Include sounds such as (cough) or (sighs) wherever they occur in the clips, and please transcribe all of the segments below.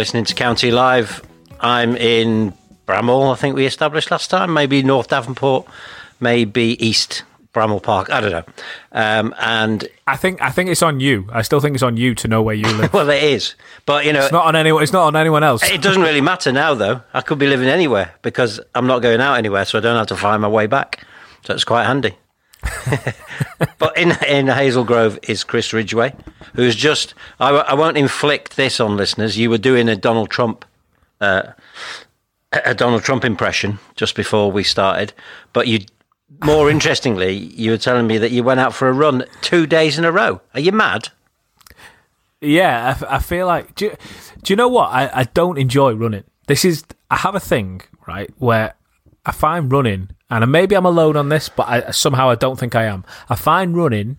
Listening to County Live. I'm in Bramhall, I think we established last time. Maybe North Davenport, maybe East Bramhall Park. I don't know. Um, and I think I think it's on you. I still think it's on you to know where you (laughs) live. well, it is, but you know, it's not on anyone. It's not on anyone else. It doesn't really matter now, though. I could be living anywhere because I'm not going out anywhere, so I don't have to find my way back. So it's quite handy. (laughs) but in in Hazel Grove is Chris Ridgway, who's just. I, I won't inflict this on listeners. You were doing a Donald Trump. Uh, a Donald Trump impression just before we started, but you more interestingly, you were telling me that you went out for a run two days in a row. Are you mad? Yeah, I, I feel like. Do you, do you know what? I, I don't enjoy running. This is. I have a thing, right, where I find running, and maybe I'm alone on this, but I, somehow I don't think I am. I find running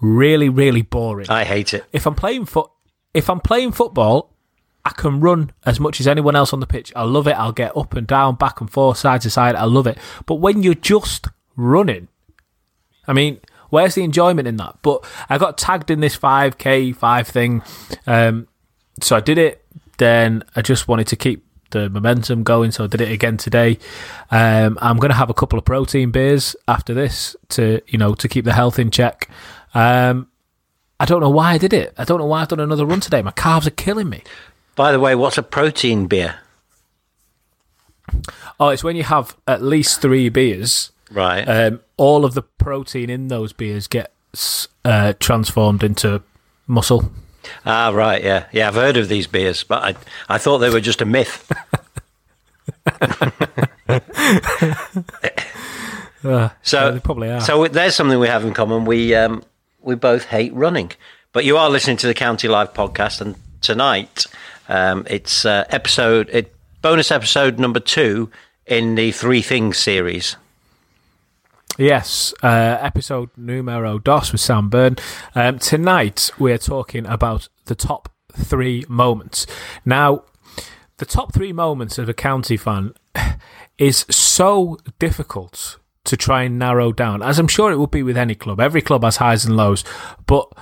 really, really boring. I hate it. If I'm playing foot, if I'm playing football, I can run as much as anyone else on the pitch. I love it. I'll get up and down, back and forth, side to side. I love it. But when you're just running, I mean, where's the enjoyment in that? But I got tagged in this 5k, 5 thing. Um, so I did it. Then I just wanted to keep the momentum going, so I did it again today. Um, I'm going to have a couple of protein beers after this to, you know, to keep the health in check. Um, I don't know why I did it. I don't know why I've done another run today. My calves are killing me. By the way, what's a protein beer? Oh, it's when you have at least three beers. Right. Um, all of the protein in those beers gets uh, transformed into muscle. Ah, right. Yeah, yeah. I've heard of these beers, but I I thought they were just a myth. (laughs) uh, so they probably are. So there's something we have in common. We um, we both hate running, but you are listening to the County Live podcast, and tonight um, it's uh, episode, it, bonus episode number two in the Three Things series. Yes, uh, episode numero dos with Sam Byrne. Um, tonight we're talking about the top three moments. Now, the top three moments of a county fan (sighs) is so difficult to try and narrow down, as I'm sure it would be with any club. Every club has highs and lows, but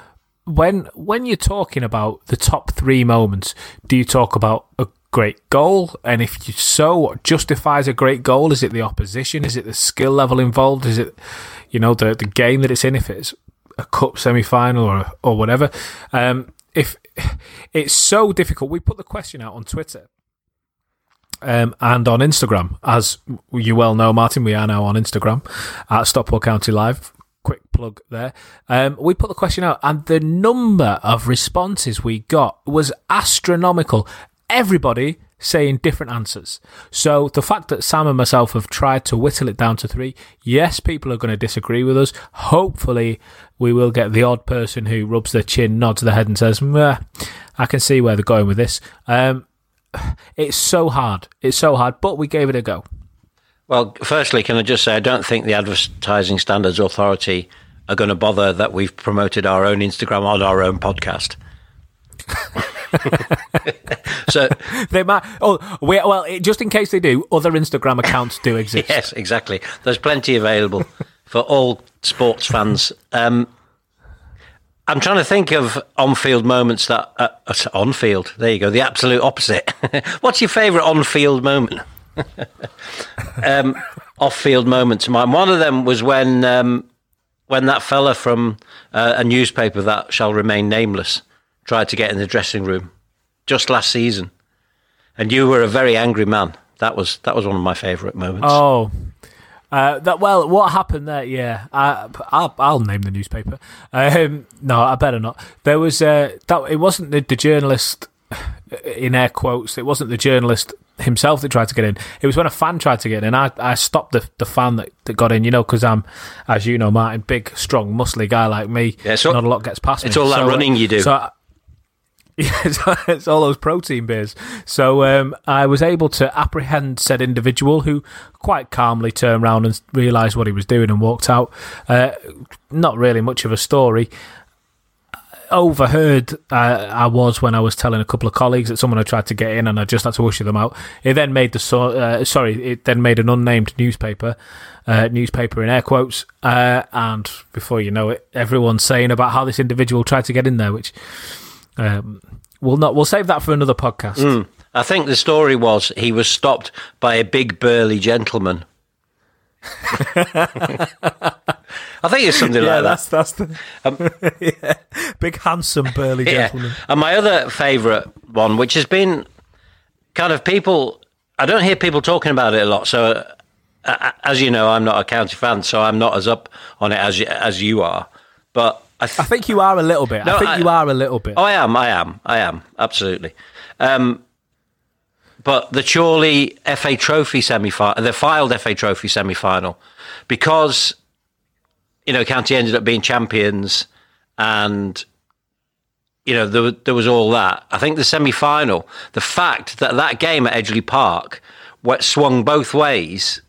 when when you're talking about the top three moments, do you talk about a great goal? And if you so, what justifies a great goal? Is it the opposition? Is it the skill level involved? Is it you know the the game that it's in? If it's a cup semi final or or whatever, um, if it's so difficult, we put the question out on Twitter. Um, and on Instagram, as you well know, Martin, we are now on Instagram at Stockport County Live quick plug there. Um, we put the question out, and the number of responses we got was astronomical. Everybody saying different answers. So the fact that Sam and myself have tried to whittle it down to three, yes, people are going to disagree with us. Hopefully, we will get the odd person who rubs their chin, nods their head, and says, "I can see where they're going with this." Um, it's so hard. It's so hard, but we gave it a go. Well, firstly, can I just say I don't think the Advertising Standards Authority are going to bother that we've promoted our own Instagram on our own podcast. (laughs) (laughs) so they might. Oh, we, well, just in case they do, other Instagram accounts do (laughs) exist. yes, exactly. There's plenty available (laughs) for all sports fans. Um, I'm trying to think of on-field moments that uh, on-field. There you go. The absolute opposite. What's your favourite on-field moment? um, off-field moments mine. One of them was when um, when that fella from uh, a newspaper that shall remain nameless tried to get in the dressing room just last season, and you were a very angry man. That was that was one of my favourite moments. Oh. Uh, that well, what happened there? Yeah, I, I'll, I'll name the newspaper. Um, no, I better not. There was uh, that. It wasn't the, the journalist in air quotes. It wasn't the journalist himself that tried to get in. It was when a fan tried to get in, and I, I stopped the, the fan that, that got in, you know, because I'm, as you know, Martin, big, strong, muscly guy like me. Yeah, so not a lot gets past it's me. It's all that so, running you do. So I, yeah, (laughs) it's, all those protein beers. So um, I was able to apprehend said individual who quite calmly turned around and realised what he was doing and walked out. Uh, not really much of a story overheard uh, I was when I was telling a couple of colleagues that someone had tried to get in and I just had to usher them out. It then made the so- uh, sorry, it then made an unnamed newspaper, uh, newspaper in air quotes, uh, and before you know it, everyone's saying about how this individual tried to get in there, which um, we'll not. We'll save that for another podcast. Mm. I think the story was he was stopped by a big burly gentleman. (laughs) I think it's something yeah, like that's, that. That's the um, (laughs) yeah. big, handsome, burly gentleman. Yeah. And my other favourite one, which has been kind of people, I don't hear people talking about it a lot. So, uh, as you know, I'm not a county fan, so I'm not as up on it as as you are. But I, th- I think you are a little bit. No, I think I, you are a little bit. Oh, I am. I am. I am. Absolutely. Um, but the Chorley FA Trophy semi final, the Fylde FA Trophy semi final, because you know County ended up being champions, and you know there, there was all that. I think the semi final, the fact that that game at Edgeley Park swung both ways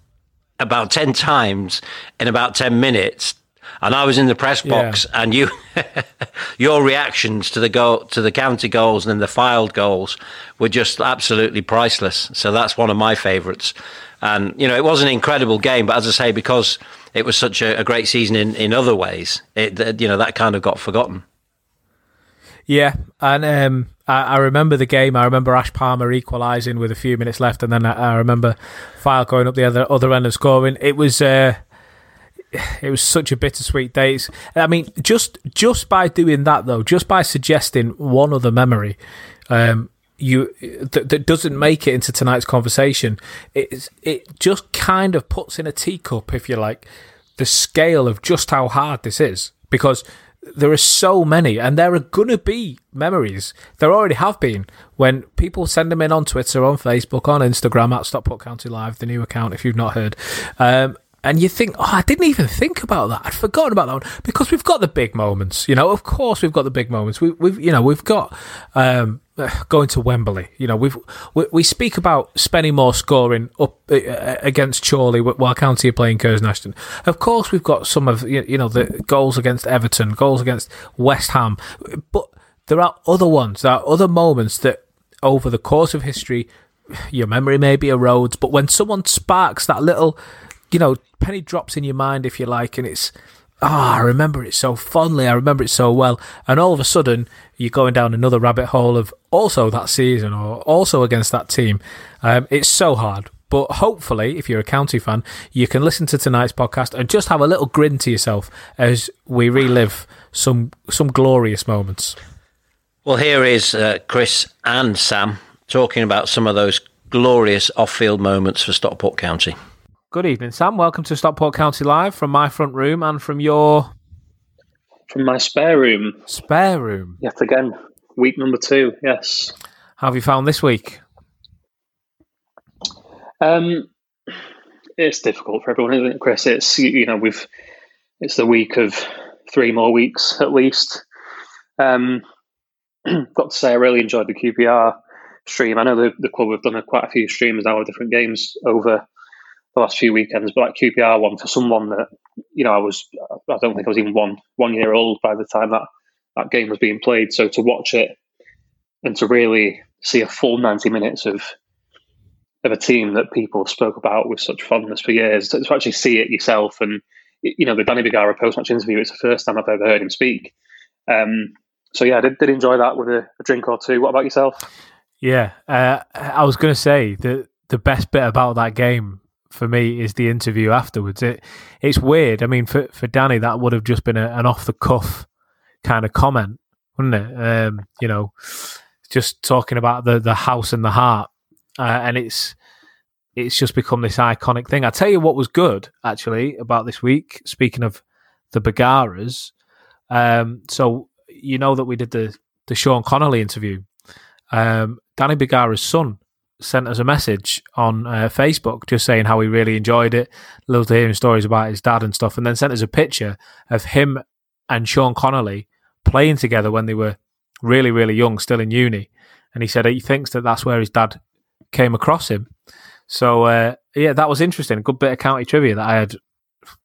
about ten times in about ten minutes and I was in the press box, yeah. and you, (laughs) your reactions to the goal, to the county goals and then the Fylde goals were just absolutely priceless. So that's one of my favourites. And you know, it was an incredible game, but as I say, because it was such a, a great season in, in other ways, it you know that kind of got forgotten. Yeah, and um, I, I, remember the game. I remember Ash Palmer equalising with a few minutes left, and then I, I remember Fylde going up the other other end and scoring. It was. Uh, it was such a bittersweet day. I mean, just just by doing that though, just by suggesting one other memory, um, you that, that doesn't make it into tonight's conversation. It it just kind of puts in a teacup, if you like, the scale of just how hard this is because there are so many, and there are gonna be memories. There already have been when people send them in on Twitter, on Facebook, on Instagram at Stockport County Live, the new account. If you've not heard, um, and you think, oh, I didn't even think about that. I'd forgotten about that one because we've got the big moments. You know, of course we've got the big moments. We, have you know, we've got um, (sighs) going to Wembley. You know, we've we, we speak about Spennymoor scoring up uh, uh, against Chorley while County are playing Curzon Ashton. Of course, we've got some of you know the goals against Everton, goals against West Ham, but there are other ones. There are other moments that over the course of history, (sighs) your memory may be erodes, but when someone sparks that little you know, penny drops in your mind, if you like, and it's, ah, oh, I remember it so fondly, I remember it so well. And all of a sudden, you're going down another rabbit hole of also that season or also against that team. Um, it's so hard. But hopefully, if you're a county fan, you can listen to tonight's podcast and just have a little grin to yourself as we relive some some glorious moments. Well, here is uh, Chris and Sam talking about some of those glorious off-field moments for Stockport County. Good evening, Sam. Welcome to Stockport County Live from my front room and from your. From my spare room. Spare room. Yet again, week number two, yes. How have you found this week? Um, it's difficult for everyone, isn't it, Chris? It's you know we've it's the week of three more weeks at least. Um, (clears throat) got to say, I really enjoyed the QPR stream. I know the, the club have done a, quite a few streams now of different games over the last few weekends, but like QPR one for someone that you know I was I don't think I was even one one year old by the time that that game was being played. So to watch it and to really see a full ninety minutes of of a team that people spoke about with such fondness for years, to, to actually see it yourself and you know the Danny Bergara post match interview. It's the first time I've ever heard him speak. Um, so yeah, I did, did enjoy that with a, a, drink or two. What about yourself? Yeah, uh, I was going to say that the best bit about that game for me is the interview afterwards. It it's weird. I mean, for for Danny, that would have just been a, an off the cuff kind of comment, wouldn't it? Um, you know, just talking about the the house and the heart, uh, and it's it's just become this iconic thing. I tell you what was good actually about this week. Speaking of the Bergaras, um, so you know that we did the the Sean Connolly interview. Um, Danny Bergara's son sent us a message on uh, Facebook just saying how he really enjoyed it, loved hearing stories about his dad and stuff, and then sent us a picture of him and Sean Connolly playing together when they were really, really young, still in uni. And he said he thinks that that's where his dad came across him. So, uh, yeah, that was interesting. A good bit of county trivia that I had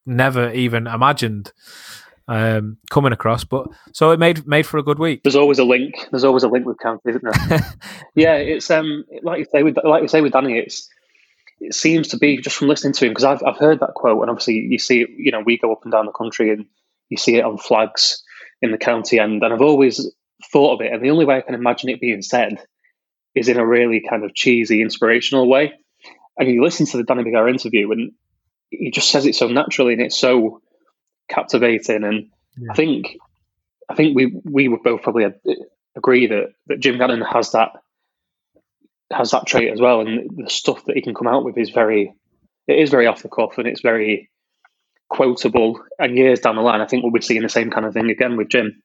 never even imagined um, coming across. But so it made made for a good week. There's always a link. There's always a link with county, isn't there? (laughs) yeah, it's um like you say with like you say with Danny, it's it seems to be just from listening to him because I've I've heard that quote and obviously you see it. You know, we go up and down the country and you see it on flags in the county end, and I've always thought of it, and the only way I can imagine it being said is in a really kind of cheesy, inspirational way. And you listen to the Danny Bigar interview, and he just says it so naturally, and it's so captivating. And yeah. I think, I think we we would both probably agree that that Jim Gannon has that has that trait as well, and the stuff that he can come out with is very, it is very off the cuff, and it's very quotable. And years down the line, I think we'll be seeing the same kind of thing again with Jim.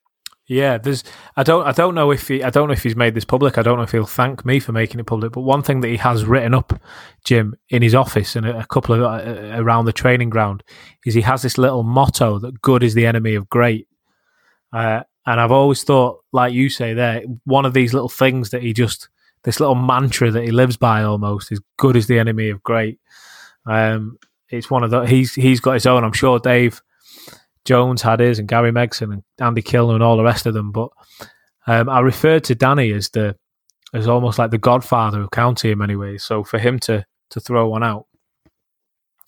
Yeah, there's. I don't. I don't know if he. I don't know if he's made this public. I don't know if he'll thank me for making it public. But one thing that he has written up, Jim, in his office and a, couple of uh, around the training ground, is he has this little motto that good is the enemy of great. Uh, and I've always thought, like you say there, one of these little things that he just, this little mantra that he lives by almost is good is the enemy of great. Um, it's one of the he's he's got his own. I'm sure Dave Jones had his, and Gary Megson and Andy Kilner and all the rest of them. But um, I referred to Danny as the as almost like the godfather of county in many ways. So for him to to throw one out,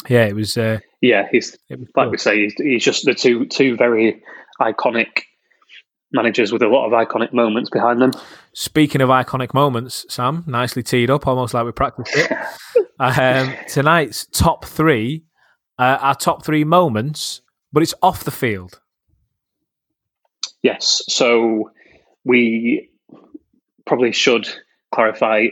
yeah, it was. Uh, yeah, he's was like we say, he's, he's just the two two very iconic managers with a lot of iconic moments behind them. Speaking of iconic moments, Sam, nicely teed up, almost like we practiced it. (laughs) um, tonight's top three, uh, our top three moments but it's off the field. Yes. So we probably should clarify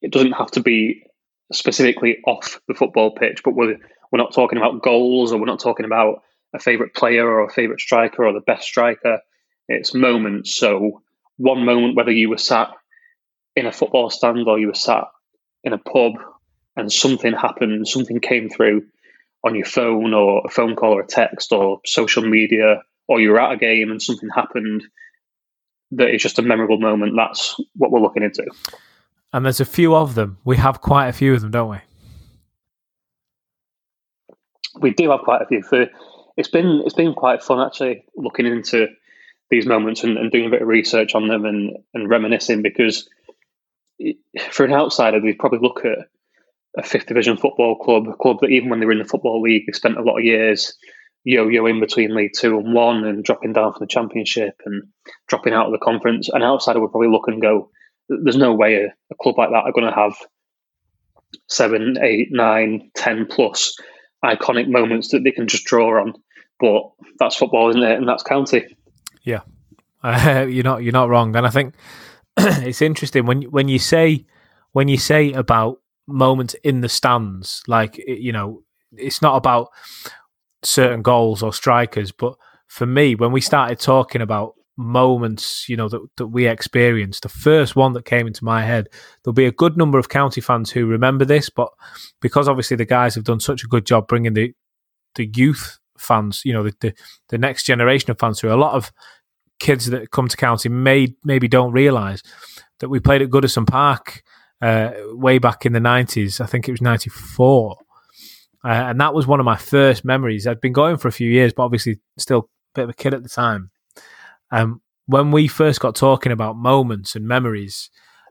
it doesn't have to be specifically off the football pitch, but we're, we're not talking about goals or we're not talking about a favourite player or a favourite striker or the best striker. It's moments. So one moment, whether you were sat in a football stand or you were sat in a pub and something happened, something came through on your phone or a phone call or a text or social media, or you're at a game and something happened that is just a memorable moment, that's what we're looking into. And there's a few of them. We have quite a few of them, don't we? We do have quite a few. For it's been it's been quite fun actually looking into these moments and, and doing a bit of research on them and, and reminiscing because for an outsider, we probably look at a fifth division football club, a club that even when they were in the football league, they spent a lot of years yo-yoing between League Two and One and dropping down from the Championship and dropping out of the conference. An outsider would probably look and go, "There's no way a, a club like that are going to have seven, eight, nine, ten plus iconic moments that they can just draw on." But that's football, isn't it? And that's county. Yeah, uh, (laughs) you're not you're not wrong. And I think (clears throat) it's interesting when when you say when you say about moment in the stands. Like, you know, it's not about certain goals or strikers, but for me, when we started talking about moments, you know, that, that we experienced, the first one that came into my head, there'll be a good number of county fans who remember this, but because obviously the guys have done such a good job bringing the the youth fans, you know, the the, the next generation of fans through, a lot of kids that come to county may maybe don't realise that we played at Goodison Park uh, way back in the 90s. I think it was 94. Uh, and that was one of my first memories. I'd been going for a few years, but obviously still a bit of a kid at the time. Um, when we first got talking about moments and memories,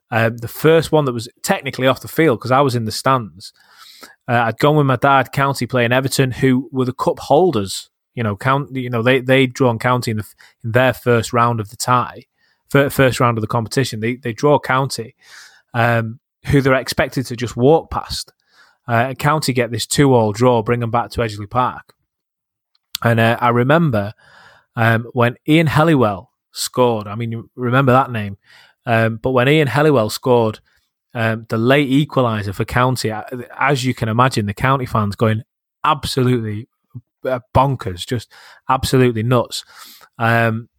um, the first one that was technically off the field because I was in the stands. Uh, I'd gone with my dad, County playing Everton, who were the cup holders. You know, count. You know, they they drawn County in, the, in their first round of the tie, first round of the competition. They they draw County, um, who they're expected to just walk past. Uh, County get this two-all draw, bring them back to Edgeley Park. And uh, I remember um, when Ian Helliwell scored. I mean, you remember that name. Um, but when Ian Helliwell scored um, the late equaliser for County, as you can imagine, the County fans going absolutely uh, bonkers, just absolutely nuts. Um,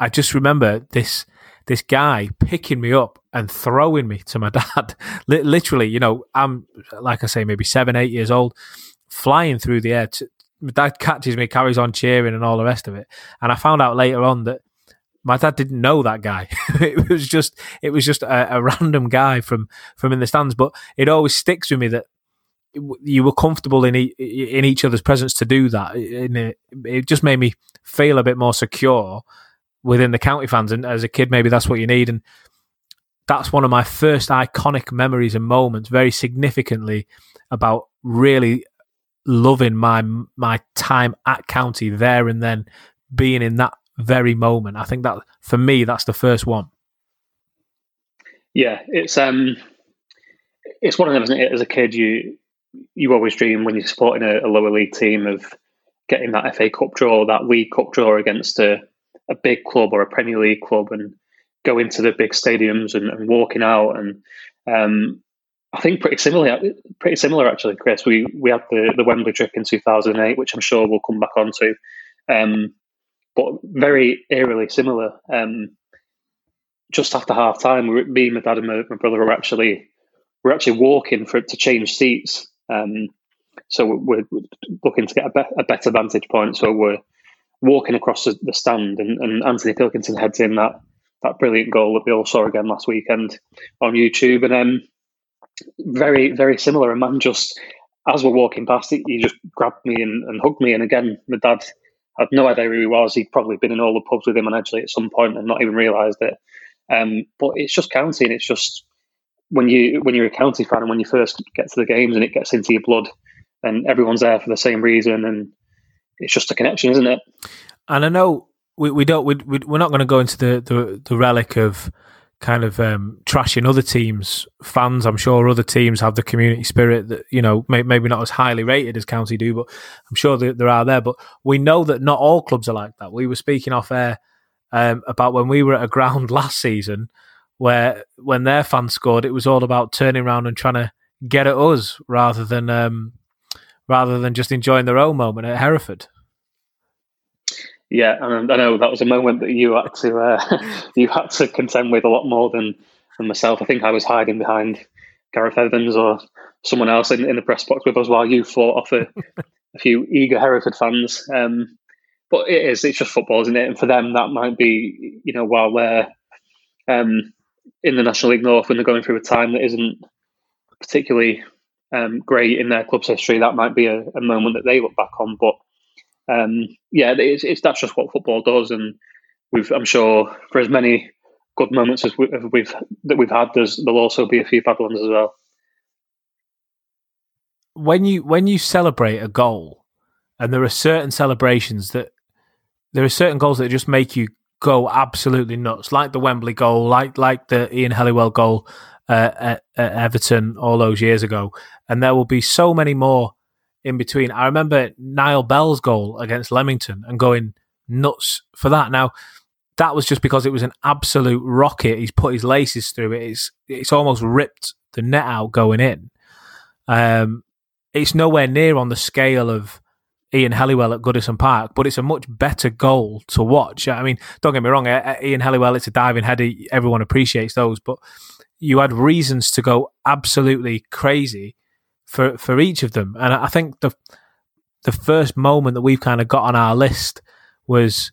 I just remember this this guy picking me up and throwing me to my (laughs) dad. Literally, you know, I'm like I say, maybe seven, eight years old, flying through the air. To, my dad catches me, carries on cheering, and all the rest of it. And I found out later on that my dad didn't know that guy. (laughs) it was just it was just a, a, random guy from from in the stands. But it always sticks with me that you were comfortable in e- in each other's presence to do that. It, it just made me feel a bit more secure within the county fans. And as a kid, maybe that's what you need. And that's one of my first iconic memories and moments, very significantly about really loving my my time at county there and then being in that very moment. I think that for me, that's the first one. Yeah, it's um, it's one of them, isn't it? As a kid, you you always dream when you're supporting a, a lower league team of getting that FA Cup draw, that League Cup draw against a, a big club or a Premier League club, and go into the big stadiums and, and walking out. And um, I think pretty similar, pretty similar actually, Chris. We we had the, the Wembley trip in 2008, which I'm sure we'll come back onto, um, but very eerily similar. Um, just after half time, we, me, my dad, and my, my brother were actually we're actually walking for to change seats. Um, so we're, looking to get a, be- a, better vantage point. So we're walking across the, the stand, and, and, Anthony Pilkington heads in that that brilliant goal that we all saw again last weekend on YouTube, and um, very very similar. A man just as we're walking past, he, he just grabbed me and, and, hugged me. And again, my dad had no idea who he was. He'd probably been in all the pubs with him on Edgeley at some point and not even realised it. Um, but it's just counting. It's just when you when you're a county fan and when you first get to the games and it gets into your blood, and everyone's there for the same reason, and it's just a connection, isn't it? And I know we, we don't we, we're not going to go into the, the, the relic of kind of um, trashing other teams fans. I'm sure other teams have the community spirit that you know may, maybe not as highly rated as county do but i'm sure that there are there. But we know that not all clubs are like that. We were speaking off air um, about when we were at a ground (laughs) last season where when their fans scored it was all about turning around and trying to get at us rather than um, rather than just enjoying their own moment at Hereford. Yeah, and I know that was a moment that you had to uh, (laughs) you had to contend with a lot more than, than myself. I think I was hiding behind Gareth Evans or someone else in, in the press box with us while you fought off a, a few eager Hereford fans. Um, but it is it's just football, isn't it? And for them, that might be you know while they're um, in the National League North when they're going through a time that isn't particularly um, great in their club's history, that might be a, a moment that they look back on. But um, yeah, it's, it's, that's just what football does, and we've I'm sure for as many good moments as we, have that we've had, there's there'll also be a few bad ones as well. When you when you celebrate a goal, and there are certain celebrations that there are certain goals that just make you go absolutely nuts, like the Wembley goal, like like the Ian Helliwell goal uh, at, at Everton all those years ago, and there will be so many more in between. I remember Nyal Bell's goal against Leamington and going nuts for that. Now, that was just because it was an absolute rocket. He's put his laces through it. It's it's almost ripped the net out going in. Um, it's nowhere near on the scale of Ian Helliwell at Goodison Park, but it's a much better goal to watch. I mean, don't get me wrong, Ian Helliwell, it's a diving header. Everyone appreciates those, but you had reasons to go absolutely crazy for for each of them. And I think the the first moment that we've kind of got on our list was,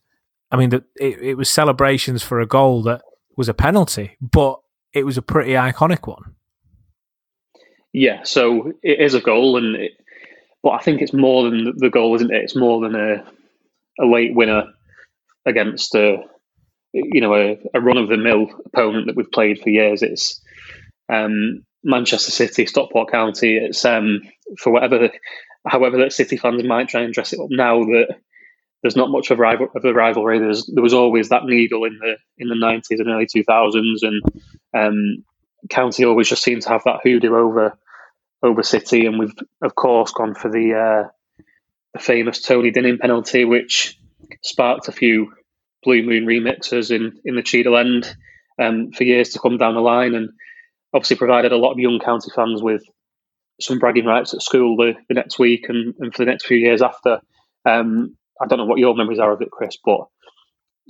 I mean, that it, it was celebrations for a goal that was a penalty, but it was a pretty iconic one. Yeah, so it is a goal, and it, but I think it's more than the goal, isn't it? It's more than a a late winner against a you know a, a run of the mill opponent that we've played for years. It's um, Manchester City, Stockport County. It's um, for whatever, however that City fans might try and dress it up now that there's not much of, rival, of a rivalry. There's, there was always that needle in the in the nineties and early two thousands, and um, County always just seemed to have that hoodoo over over City, and we've of course gone for the, uh, the famous Tony Dinning penalty, which sparked a few Blue Moon remixes in in the Cheadle End um, for years to come down the line, and obviously provided a lot of young county fans with some bragging rights at school the, the next week and, and for the next few years after. Um, I don't know what your memories are of it, Chris, but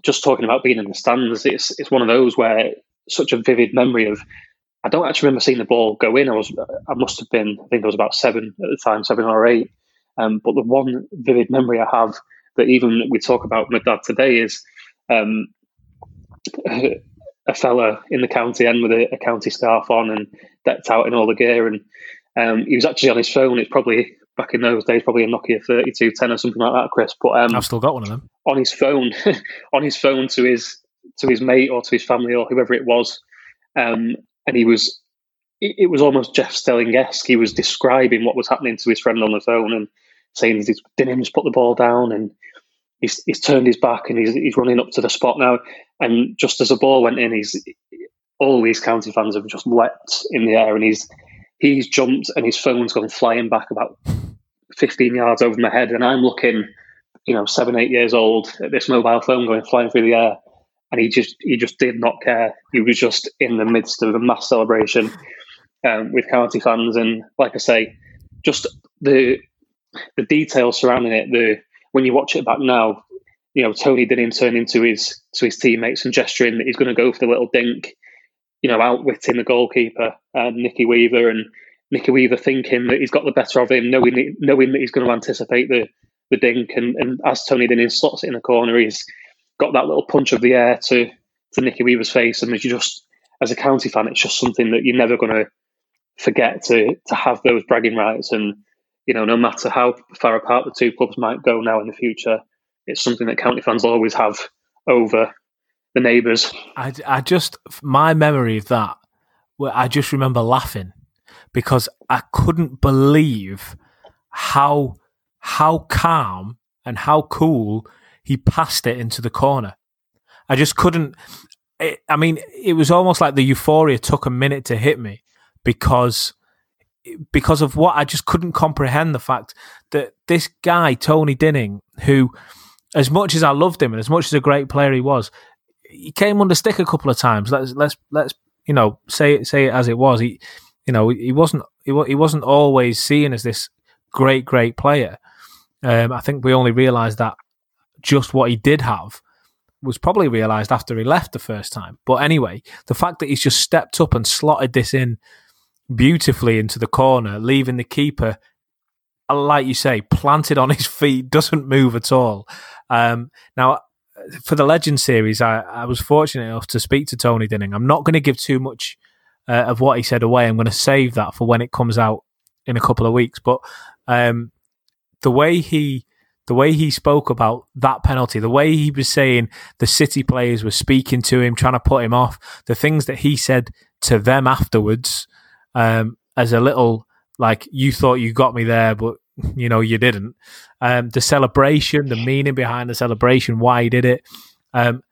just talking about being in the stands, it's it's one of those where such a vivid memory of. I don't actually remember seeing the ball go in. I was I must have been I think I was about seven at the time, seven or eight. Um, but the one vivid memory I have that even we talk about with my dad today is um, (laughs) a fella in the county end with a, a, county scarf on and decked out in all the gear. And um, he was actually on his phone. It's probably back in those days, probably a Nokia 3210 or something like that, Chris. But um, I've still got one of them on his phone, (laughs) on his phone to his to his mate or to his family or whoever it was. Um, and he was, it, it was almost Jeff Stelling esque. He was describing what was happening to his friend on the phone and saying, "Didn't just put the ball down?" and he's he's turned his back and he's he's running up to the spot now. And just as the ball went in, he's all these county fans have just leapt in the air, and he's he's jumped and his phone's gone flying back about 15 yards over my head, and I'm looking, you know, seven eight years old at this mobile phone going flying through the air, and he just he just did not care. He was just in the midst of a mass celebration um, with county fans, and like I say, just the the details surrounding it. The when you watch it back now, you know Tony didn't turn into his to his teammates and gesturing that he's going to go for the little dink. You know, outwitting the goalkeeper, um, Nicky Weaver, and Nicky Weaver thinking that he's got the better of him, knowing knowing that he's going to anticipate the the dink, and, and as Tony Dinning slots it in the corner, he's got that little punch of the air to to Nicky Weaver's face, and as you just as a county fan, it's just something that you're never going to forget to to have those bragging rights and you know, no matter how far apart the two clubs might go now in the future, it's something that county fans will always have over the neighbours. I, I just, my memory of that, I just remember laughing because I couldn't believe how how calm and how cool he passed it into the corner. I just couldn't. It, I mean, it was almost like the euphoria took a minute to hit me because because of what I just couldn't comprehend the fact that this guy Tony Dinning, who, as much as I loved him and as much as a great player he was, he came under stick a couple of times. Let's let's let's you know say it say it as it was. He you know he wasn't he, he wasn't always seen as this great great player. Um, I think we only realised that just what he did have was probably realised after he left the first time. But anyway, the fact that he's just stepped up and slotted this in beautifully into the corner, leaving the keeper, uh, like you say, planted on his (laughs) feet, doesn't move at all. Um, now, for the Legend series, I, I, was fortunate enough to speak to Tony Dinning. I'm not going to give too much uh, of what he said away. I'm going to save that for when it comes out in a couple of weeks. But um, the way he the way he spoke about that penalty, the way he was saying the City players were speaking to him, trying to put him off, the things that he said to them afterwards, um, as a little like you thought you got me there, but you know you didn't. Um, the celebration, the meaning behind the celebration, why he did it. Um,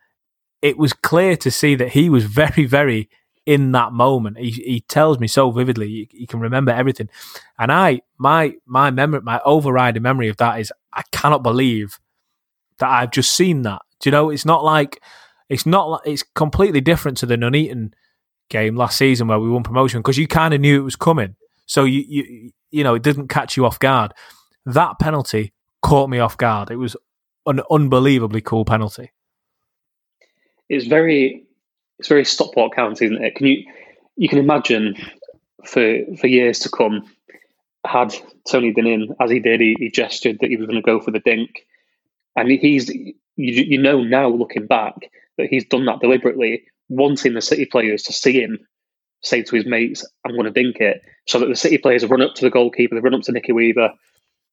it was clear to see that he was very, very in that moment. He, he tells me so vividly. He, he, can remember everything, and I, my, my memory, my overriding memory of that is I cannot believe that I've just seen that. Do you know? It's not like it's not like it's completely different to the Nuneaton game last season where we won promotion because you kind of knew it was coming. So you, you you know it didn't catch you off guard. That penalty caught me off guard. It was an unbelievably cool penalty. It's very it's very Stockport County, isn't it? Can you you can imagine for for years to come had Tony been in as he did, he, he gestured that he was going to go for the dink, and he's you, you know now looking back that he's done that deliberately wanting the City players to see him say to his mates, I'm going to dink it, so that the City players have run up to the goalkeeper, they run up to Nicky Weaver,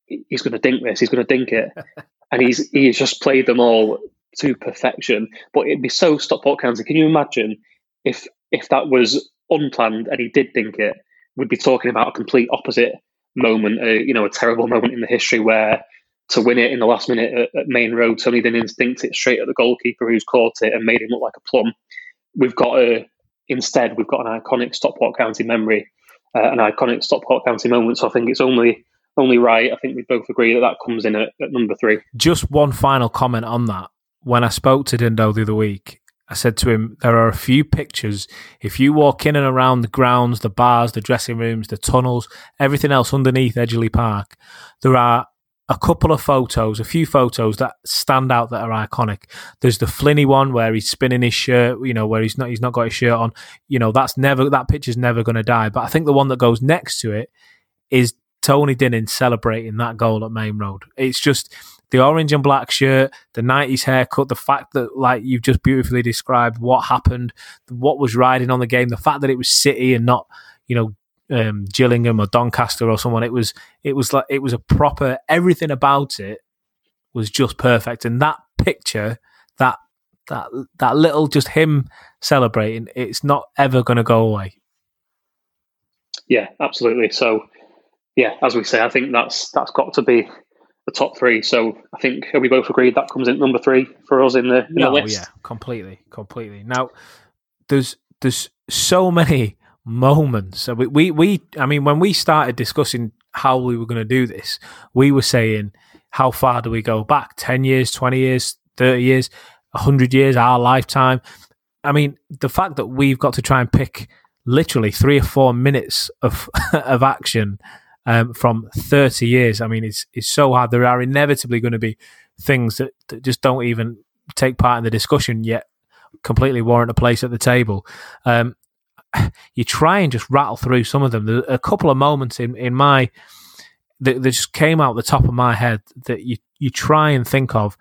he's going to dink this, he's going to dink it. (laughs) and he's he's just played them all to perfection. But it'd be so Stockport County. Can you imagine if if that was unplanned and he did dink it? We'd be talking about a complete opposite moment, uh, you know, a terrible (laughs) moment in the history where to win it in the last minute at, at Maine Road, Tony Dinning's dinked it straight at the goalkeeper who's caught it and made him look like a plum we've got a instead we've got an iconic Stockport County memory, uh, an iconic Stockport County moment. So I think it's only only right. I think we both agree that that comes in at, at number three. Just one final comment on that. When I spoke to Dindo the other week, I said to him, there are a few pictures. If you walk in and around the grounds, the bars, the dressing rooms, the tunnels, everything else underneath Edgeley Park, there are a couple of photos, a few photos that stand out that are iconic. There's the Flinny one where he's spinning his shirt, you know, where he's not he's not got his shirt on. You know, that's never that picture's never going to die. But I think the one that goes next to it is Tony Dinning celebrating that goal at Maine Road. It's just the orange and black shirt, the 90s haircut, the fact that, like you've just beautifully described, what happened, what was riding on the game, the fact that it was City and not, you know, um, Gillingham or Doncaster or someone. It was it was like it was a proper everything about it was just perfect. And that picture, that that that little just him celebrating, it's not ever going to go away. Yeah, absolutely. So, yeah, as we say, I think that's that's got to be the top three. So I think we both agreed that comes in number three for us in the in no, the list. yeah, completely, completely. Now, there's there's so many moments. So we, we, we I mean, when we started discussing how we were going to do this, we were saying, how far do we go back? 10 years, 20 years, 30 years, 100 years, our lifetime. I mean, the fact that we've got to try and pick literally three or four minutes of (laughs) of action um, from 30 years, I mean, it's, it's so hard. There are inevitably going to be things that, that just don't even take part in the discussion yet completely warrant a place at the table. Um, you try and just rattle through some of them. There's a couple of moments in, in my that, that just came out the top of my head that you you try and think of.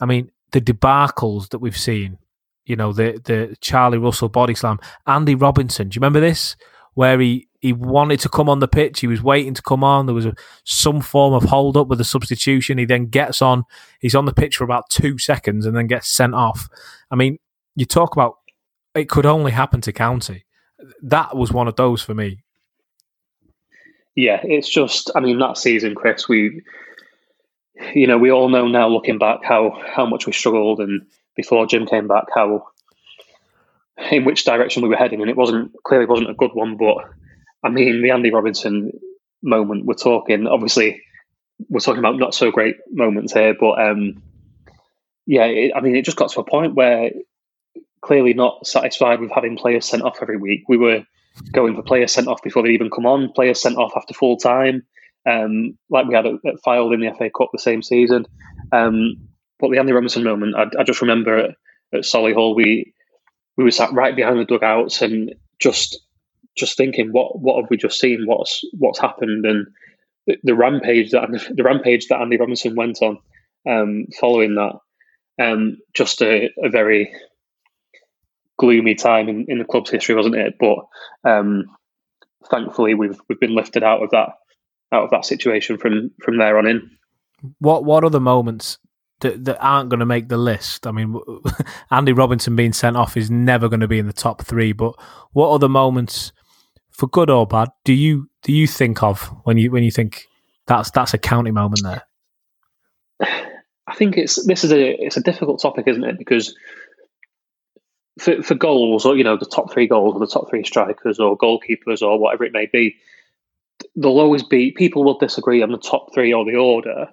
I mean, the debacles that we've seen. You know, the the Charlie Russell body slam, Andy Robinson. Do you remember this? Where he he wanted to come on the pitch, he was waiting to come on. There was a, some form of hold up with a substitution. He then gets on. He's on the pitch for about two seconds and then gets sent off. I mean, you talk about it could only happen to County. That was one of those for me. Yeah, it's just, I mean, that season, Chris, we, you know, we all know now looking back how, how much we struggled and before Jim came back, how, in which direction we were heading. And it wasn't, clearly wasn't a good one, but I mean, the Andy Robinson moment, we're talking, obviously, we're talking about not so great moments here, but um, yeah, it, I mean, it just got to a point where clearly not satisfied with having players sent off every week. We were going for players sent off before they even come on, players sent off after full time, um, like we had it, at Fylde in the FA Cup the same season. Um, but the Andy Robinson moment, I, I just remember at, at Solihull, we we were sat right behind the dugouts and just just thinking, what what have we just seen? What's what's happened? And the, the rampage that the rampage that Andy Robinson went on um, following that, um, just a, a very gloomy time in, in the club's history, wasn't it? But um, thankfully, we've we've been lifted out of that out of that situation from from there on in. What what are the moments that that aren't going to make the list? I mean, (laughs) Andy Robinson being sent off is never going to be in the top three. But what are the moments, for good or bad, do you do you think of when you when you think that's that's a county moment there? I think it's this is a it's a difficult topic, isn't it? Because for, for goals or you know the top three goals or the top three strikers or goalkeepers or whatever it may be, there'll always be people will disagree on the top three or the order,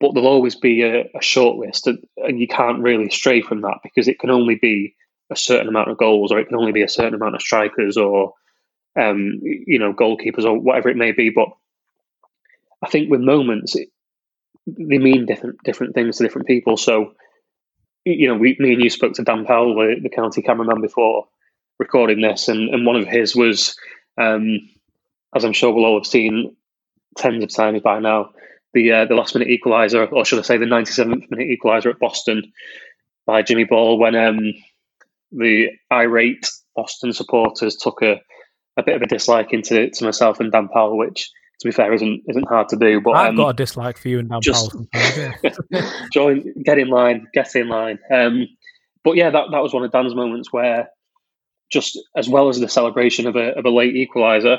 but there'll always be a, a short list, and, and you can't really stray from that because it can only be a certain amount of goals or it can only be a certain amount of strikers or um, you know goalkeepers or whatever it may be. But I think with moments, it, they mean different different things to different people. So you know, we, me and you spoke to Dan Powell, the, the county cameraman, before recording this, and, and one of his was, um, as I'm sure we'll all have seen tens of times by now, the uh, the last minute equaliser, or should I say, the 97th minute equaliser at Boston by Jimmy Ball, when um, the irate Boston supporters took a, a bit of a dislike into to myself and Dan Powell, which to be fair, isn't isn't hard to do. But I've um, got a dislike for you and Dan just (laughs) join, get in line, get in line. Um, but yeah, that that was one of Dan's moments where, just as well as the celebration of a of a late equaliser,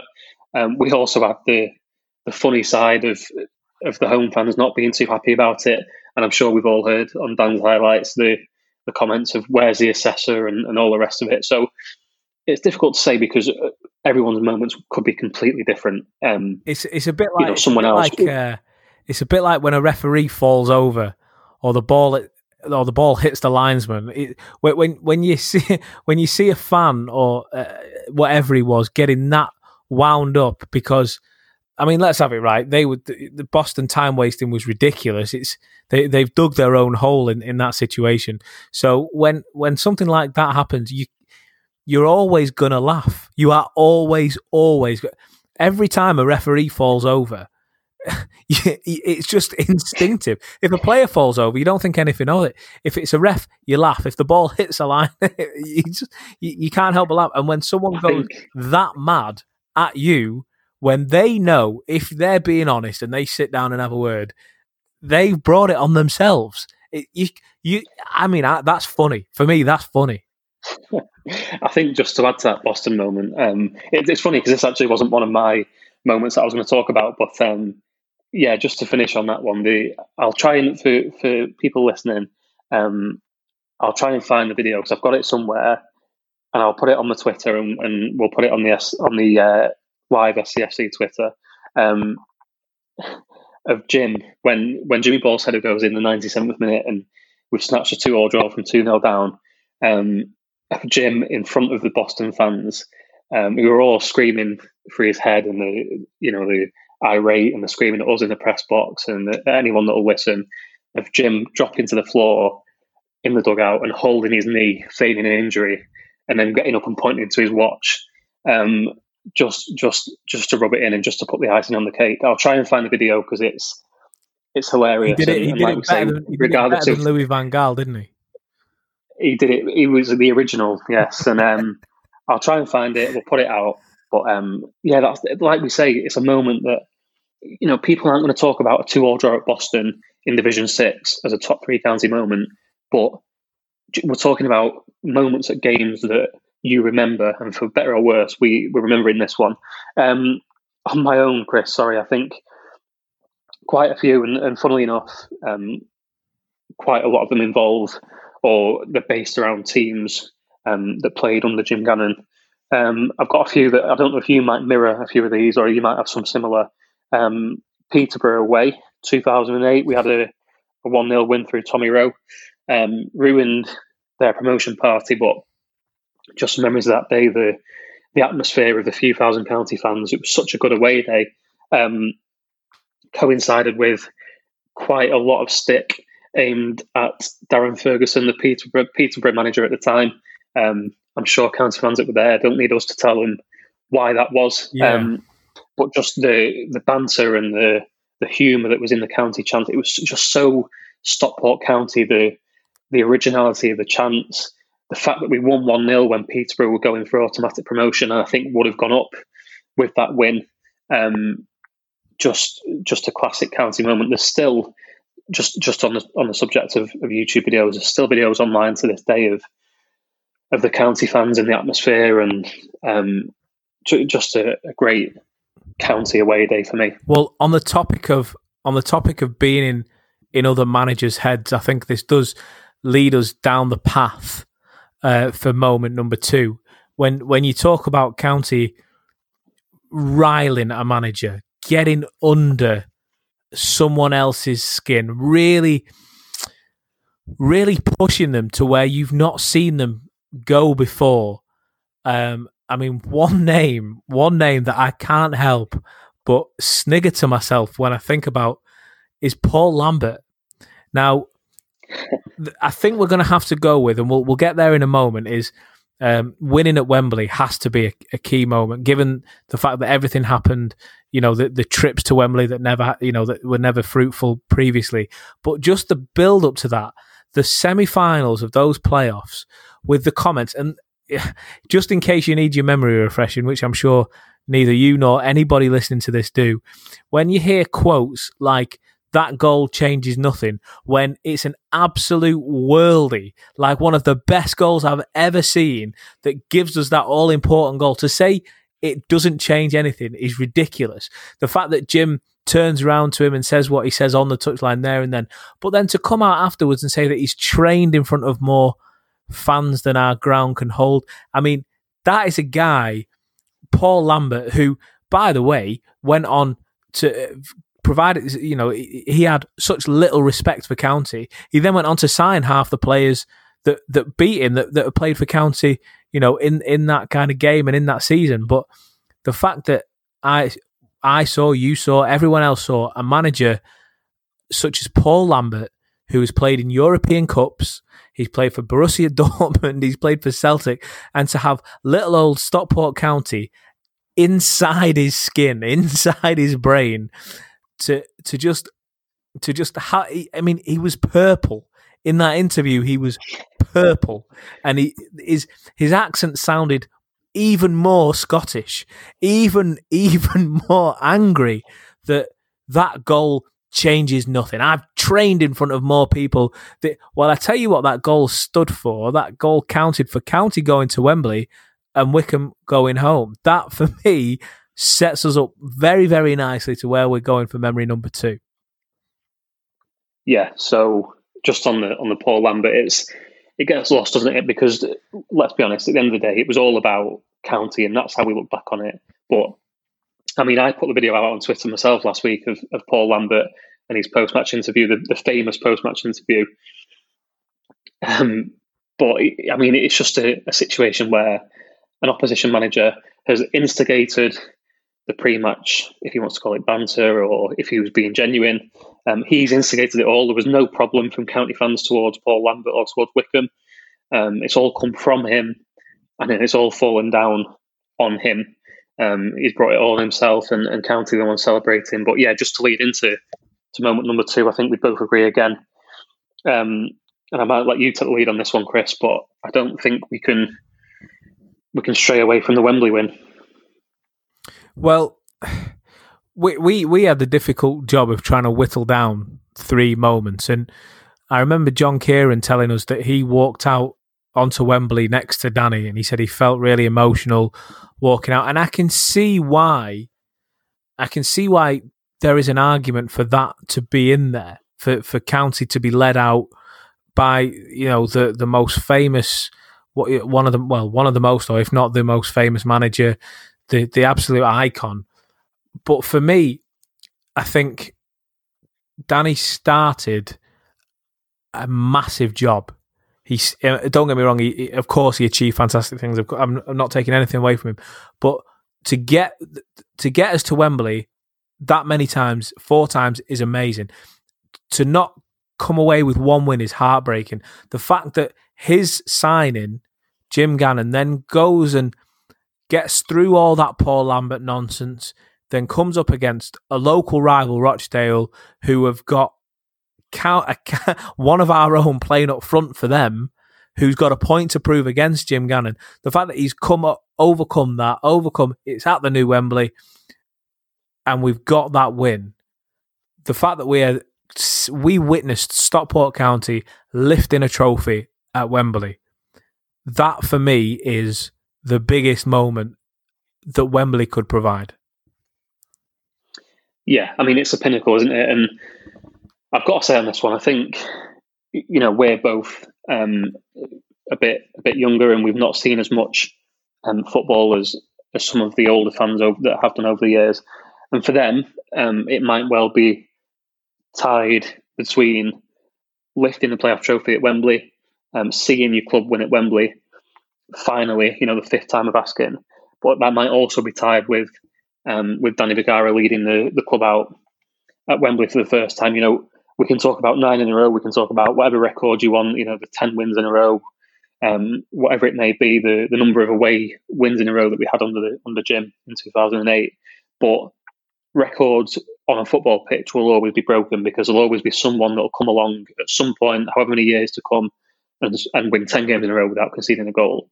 um, we also had the the funny side of of the home fans not being too happy about it. And I'm sure we've all heard on Dan's highlights the the comments of where's the assessor and, and all the rest of it. So it's difficult to say because uh, everyone's moments could be completely different. Um, it's it's a bit like you know, someone else. Like, uh, it's a bit like when a referee falls over or the ball or the ball hits the linesman. It, when when you see (laughs) when you see a fan or uh, whatever he was getting that wound up because. I mean, let's have it right. They would the Boston time wasting was ridiculous. It's they they've dug their own hole in, in that situation. So when when something like that happens, you you're always going to laugh. You are always, always. Every time a referee falls over, (laughs) it's just (laughs) instinctive. If a player falls over, you don't think anything of it. If it's a ref, you laugh. If the ball (laughs) hits a line, you just you, you, can't help but laugh. And when someone goes that mad at you, when they know if they're being honest and they sit down and have a word, they've brought it on themselves. It, you, you. I mean, I, that's funny for me. That's funny. (laughs) I think just to add to that Boston moment, um, it, it's funny because this actually wasn't one of my moments that I was going to talk about, but um, yeah, just to finish on that one, the I'll try and for for people listening, um, I'll try and find the video because I've got it somewhere, and I'll put it on the Twitter and, and we'll put it on the on the uh, live SCFC Twitter. Um, of Jim when when Jimmy Ball's header goes in the 97th minute and we've snatched a two all draw from 2 0 down. Um, Jim in front of the Boston fans, um, we were all screaming for his head and the you know the irate and the screaming at us in the press box and the, anyone that will listen of Jim dropping to the floor in the dugout and holding his knee, feigning an injury, and then getting up and pointing to his watch. Um, just just just to rub it in and just to put the icing on the cake. I'll try and find the video because it's it's hilarious. He did it, he did like it better, say, than, he did it better than Louis Van Gaal, didn't he? He did it. He was the original, yes. And um, I'll try and find it. We'll put it out. But um, yeah, that's like we say. It's a moment that you know people aren't going to talk about a two-all draw at Boston in Division Six as a top three county moment, but we're talking about moments at games that you remember, and for better or worse, we we're remembering this one. Um, on my own, Chris. Sorry, I think quite a few, and, and funnily enough, um, quite a lot of them involve or they're based around teams um, that played under Jim Gannon. Um, I've got a few that I don't know if you might mirror a few of these, or you might have some similar. Um, Peterborough away, 2008, we had a, a 1 0 win through Tommy Rowe. Um, ruined their promotion party, but just memories of that day, the the atmosphere of the few thousand county fans. It was such a good away day. Um, coincided with quite a lot of stick aimed at Darren Ferguson, the Peterborough, Peterborough manager at the time. Um, I'm sure county fans that were there don't need us to tell them why that was. Yeah. Um, but just the the banter and the the humour that was in the county chant, it was just so Stockport County. The the originality of the chants, the fact that we won 1 0 when Peterborough were going for automatic promotion, and I think would have gone up with that win. Um, just just a classic county moment. There's still just just on the on the subject of, of YouTube videos, there's still videos online to this day of of the county fans in the atmosphere and um, just a, a great county away day for me. Well, on the topic of on the topic of being in in other managers' heads, I think this does lead us down the path uh, for moment number two. When when you talk about county riling a manager, getting under someone else's skin, really, really pushing them to where you've not seen them go before. Um, I mean, one name, one name that I can't help but snigger to myself when I think about is Paul Lambert. Now, (laughs) I think we're going to have to go with, and we'll we'll get there in a moment. Is um, winning at Wembley has to be a, a, key moment, given the fact that everything happened. You know, the, the trips to Wembley that never, you know, that were never fruitful previously. But just the build up to that, the semi-finals of those playoffs, with the comments, and (laughs) just in case you need your memory refreshing, which I'm sure neither you nor anybody listening to this do, when you hear quotes like that goal changes nothing when it's an absolute worldy, like one of the best goals I've ever seen that gives us that all important goal. To say it doesn't change anything is ridiculous. The fact that Jim turns around to him and says what he says on the touchline there and then, but then to come out afterwards and say that he's trained in front of more fans than our ground can hold. I mean, that is a guy, Paul Lambert, who, by the way, went on to uh, provided you know he had such little respect for County, he then went on to sign half the players that that beat him that that played for County, you know, in in that kind of game and in that season. But the fact that I I saw, you saw, everyone else saw a manager such as Paul Lambert, who has played in European Cups, he's played for Borussia (laughs) Dortmund, he's played for Celtic, and to have little old Stockport County inside his skin, (laughs) inside his brain, to to just to just ha- I mean, he was purple in that interview. He was purple, and he his his accent sounded even more Scottish, even (laughs) even more angry that that goal changes nothing. I've trained in front of more people that well I tell you what that goal stood for. That goal counted for County going to Wembley and Wycombe going home. That for (laughs) me sets us up very, very nicely to where we're going for memory number two. Yeah, so just on the on the Paul Lambert, it's it gets lost, doesn't it? Because let's be honest, at the end of the day, it was all about county, and that's how we look back on it. But I mean, I put the video out on Twitter myself last week of, of Paul Lambert and his post match interview, the, the famous post match interview. Um, but I mean, it's just a, a situation where an opposition manager has instigated the pre-match, if he wants to call it banter, or if he was being genuine. Um, he's instigated it all. There was no problem from county fans towards Paul Lambert or towards Wycombe. Um, it's all come from him, and it's all fallen down on him. Um, he's brought it all himself, and, and county the one celebrating. But yeah, just to lead into to moment number two, I think we both agree again. Um, and I might let you take the lead on this one, Chris, but I don't think we can we can stray away from the Wembley win. Well, we we we had the difficult job of trying to whittle down three moments, and I remember John Kieran telling us that he walked out onto Wembley next to Danny, and he said he felt really emotional walking out, and I can see why. I can see why there is an argument for that to be in there for for County to be led out by you know the the most famous one of the well one of the most or if not the most famous manager the the absolute icon. But for me i think danny started a massive job. He's uh, don't get me wrong he, of course he achieved fantastic things. I'm, I'm not taking anything away from him. But to get to get us to wembley that many times four times is amazing. To not come away with one win is heartbreaking. The fact that his signing, Jim Gannon, then goes and gets through all that Paul Lambert nonsense, then comes up against a local rival, Rochdale, who have got count, (laughs) one of our own playing up front for them, who's got a point to prove against Jim Gannon. The fact that he's come up, overcome that, overcome, it's at the new Wembley, and we've got that win. The fact that we're we witnessed Stockport County lifting a trophy at Wembley. That for me is the biggest moment that Wembley could provide. Yeah, I mean it's a pinnacle, isn't it? And I've got to say on this one, I think you know we're both um, a bit a bit younger, and we've not seen as much um, football as as some of the older fans over, that have done over the years. And for them, um, it might well be tied between lifting the playoff trophy at Wembley, um, seeing your club win at Wembley, finally, you know, the fifth time of asking. But that might also be tied with um, with Danny Bergara leading the, the club out at Wembley for the first time. You know, we can talk about nine in a row. We can talk about whatever record you want. You know, the ten wins in a row, um, whatever it may be, the the number of away wins in a row that we had under the under Jim in two thousand and eight. But records on a football pitch will always be broken because there'll always be someone that'll come along at some point, however many years to come, and, and win 10 games in a row without conceding a goal.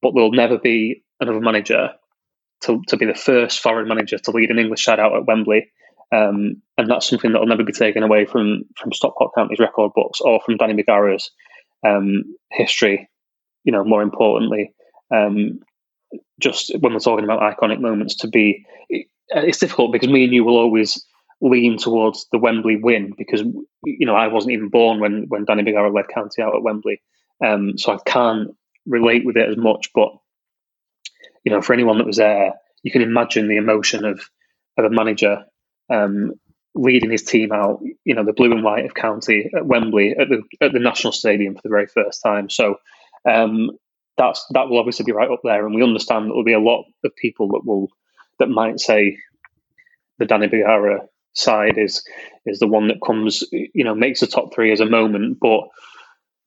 But there'll never be another manager to, to be the first foreign manager to lead an English side out at Wembley. Um, and that's something that will never be taken away from, from Stockport County's record books or from Danny Bergara's um, history. You know, more importantly, um, just when we're talking about iconic moments, to be it's difficult because me and you will always lean towards the Wembley win because you know I wasn't even born when when Danny Bergara led County out at Wembley, um, so I can't relate with it as much. But you know, for anyone that was there, you can imagine the emotion of of a manager um, leading his team out. You know, the blue and white of County at Wembley at the at the National Stadium for the very first time. So. Um, that's that will obviously be right up there, and we understand that there'll be a lot of people that will that might say the Danny Bergara side is is the one that comes, you know, makes the top three as a moment. But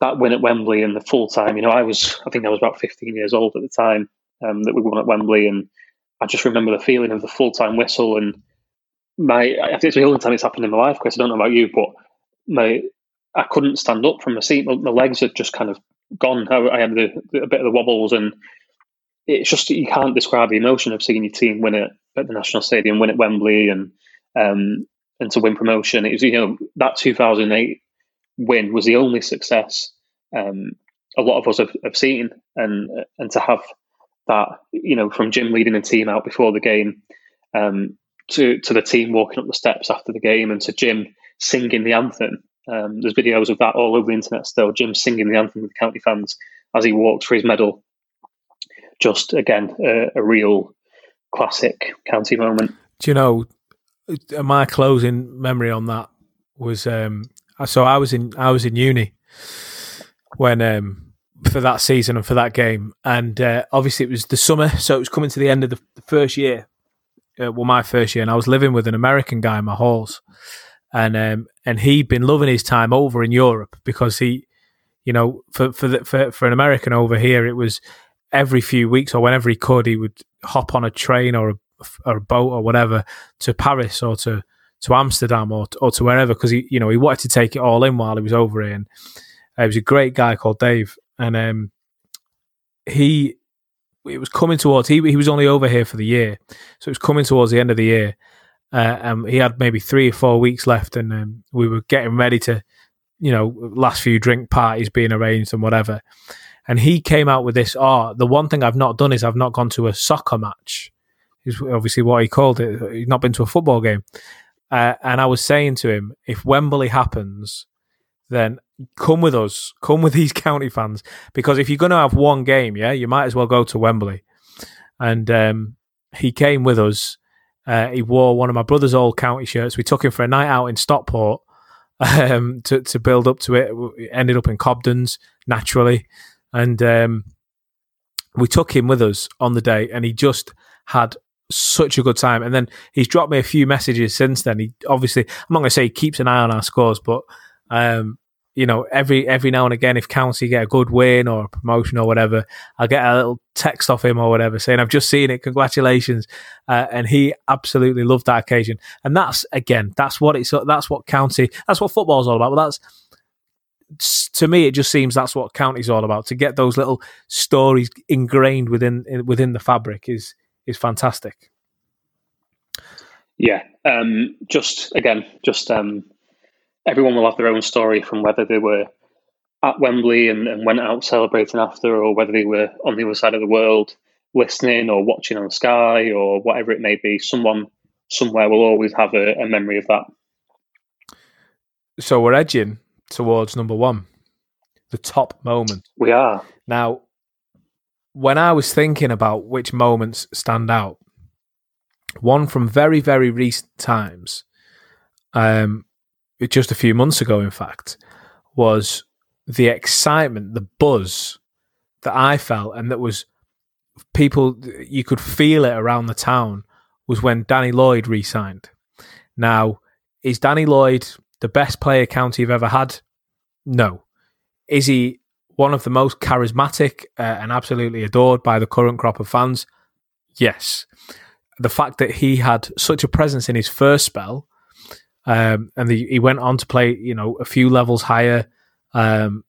that win at Wembley and the full time, you know, I was, I think I was about 15 years old at the time um, that we won at Wembley, and I just remember the feeling of the full time whistle. And my, I think it's the only time it's happened in my life, Chris. I don't know about you, but my, I couldn't stand up from my seat. My, my legs had just kind of gone. I, I had the, the, a bit of the wobbles, and it's just you can't describe the emotion of seeing your team win it at the National Stadium, win at Wembley, and um, and to win promotion. It was you know that 2008 win was the only success um, a lot of us have, have seen, and and to have that you know from Jim leading the team out before the game, um, to to the team walking up the steps after the game and to Jim singing the anthem. Um, there's videos of that all over the internet still. Jim singing the anthem with the county fans as he walks for his medal. Just again, a, a real classic county moment. Do you know my closing memory on that was um, so I was in I was in uni when um, for that season and for that game, and uh, obviously it was the summer, so it was coming to the end of the, the first year. Uh, well, my first year, and I was living with an American guy in my halls, and um, and he'd been loving his time over in Europe because he, you know, for for the, for for an American over here, it was every few weeks or whenever he could, he would hop on a train or a, or a boat or whatever to Paris or to to Amsterdam or or to wherever because he you know he wanted to take it all in while he was over here. And uh, was a great guy called Dave, and um, he it was coming towards he he was only over here for the year, so it was coming towards the end of the year. Uh, he had maybe three or four weeks left, and um, we were getting ready to, you know, last few drink parties being arranged and whatever. And he came out with this. Oh, the one thing I've not done is I've not gone to a soccer match. Is obviously what he called it. He's not been to a football game. Uh, and I was saying to him, if Wembley happens, then come with us, come with (laughs) these county fans, because if you're going to have one game, yeah, you might as well go to Wembley. And um, he came with us. Uh, he wore one of my brother's old county shirts. We took him for a night out in Stockport (laughs) um, to to build up to it. We ended up in Cobden's naturally, and um, we took him with us on the day, and he just had such a good time. And then he's dropped me a few messages since then. He obviously, I'm not going to say he keeps an eye on our scores, but um, you know, every every now and again, if County get a good win or a promotion or whatever, I'll get a little text off him or whatever saying, "I've just seen it, congratulations!" Uh, and he absolutely loved that occasion. And that's again, that's what it's that's what County, that's what football's all about. But that's to me, it just seems that's what County's all about. To get those little stories ingrained within within the fabric is is fantastic. Yeah, um, just again, just um, everyone will have their own story from whether they were at Wembley and, and, went out celebrating after, or whether they were on the other side of the world listening or watching on Sky or whatever it may be. Someone somewhere will always have a, a memory of that. So we're edging towards number one, the top moment. We are. Now, when I was thinking about which moments stand out, one from very, very recent times, um, just a few months ago, in fact, was the excitement, the buzz that I felt, and that was people, you could feel it around the town, was when Danny Lloyd re signed. Now, is Danny Lloyd the best player County have ever had? No. Is he one of the most charismatic uh, and absolutely adored by the current crop of fans? Yes. The fact that he had such a presence in his first spell um, and the, he went on to play, you know, a few levels higher. Um,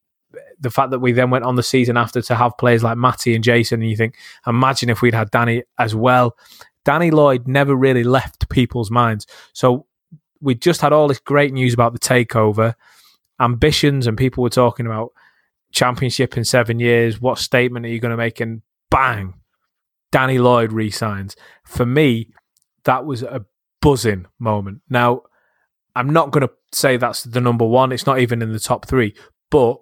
the fact that we then went on the season after to have players like Matty and Jason, and you think, imagine if we'd had Danny as well. Danny Lloyd never really left people's minds. So we just had all this great news about the takeover, ambitions, and people were talking about championship in seven years. What statement are you going to make? And bang, Danny Lloyd resigns. For me, that was a buzzing moment. Now, I'm not going to say that's the number one. It's not even in the top three, but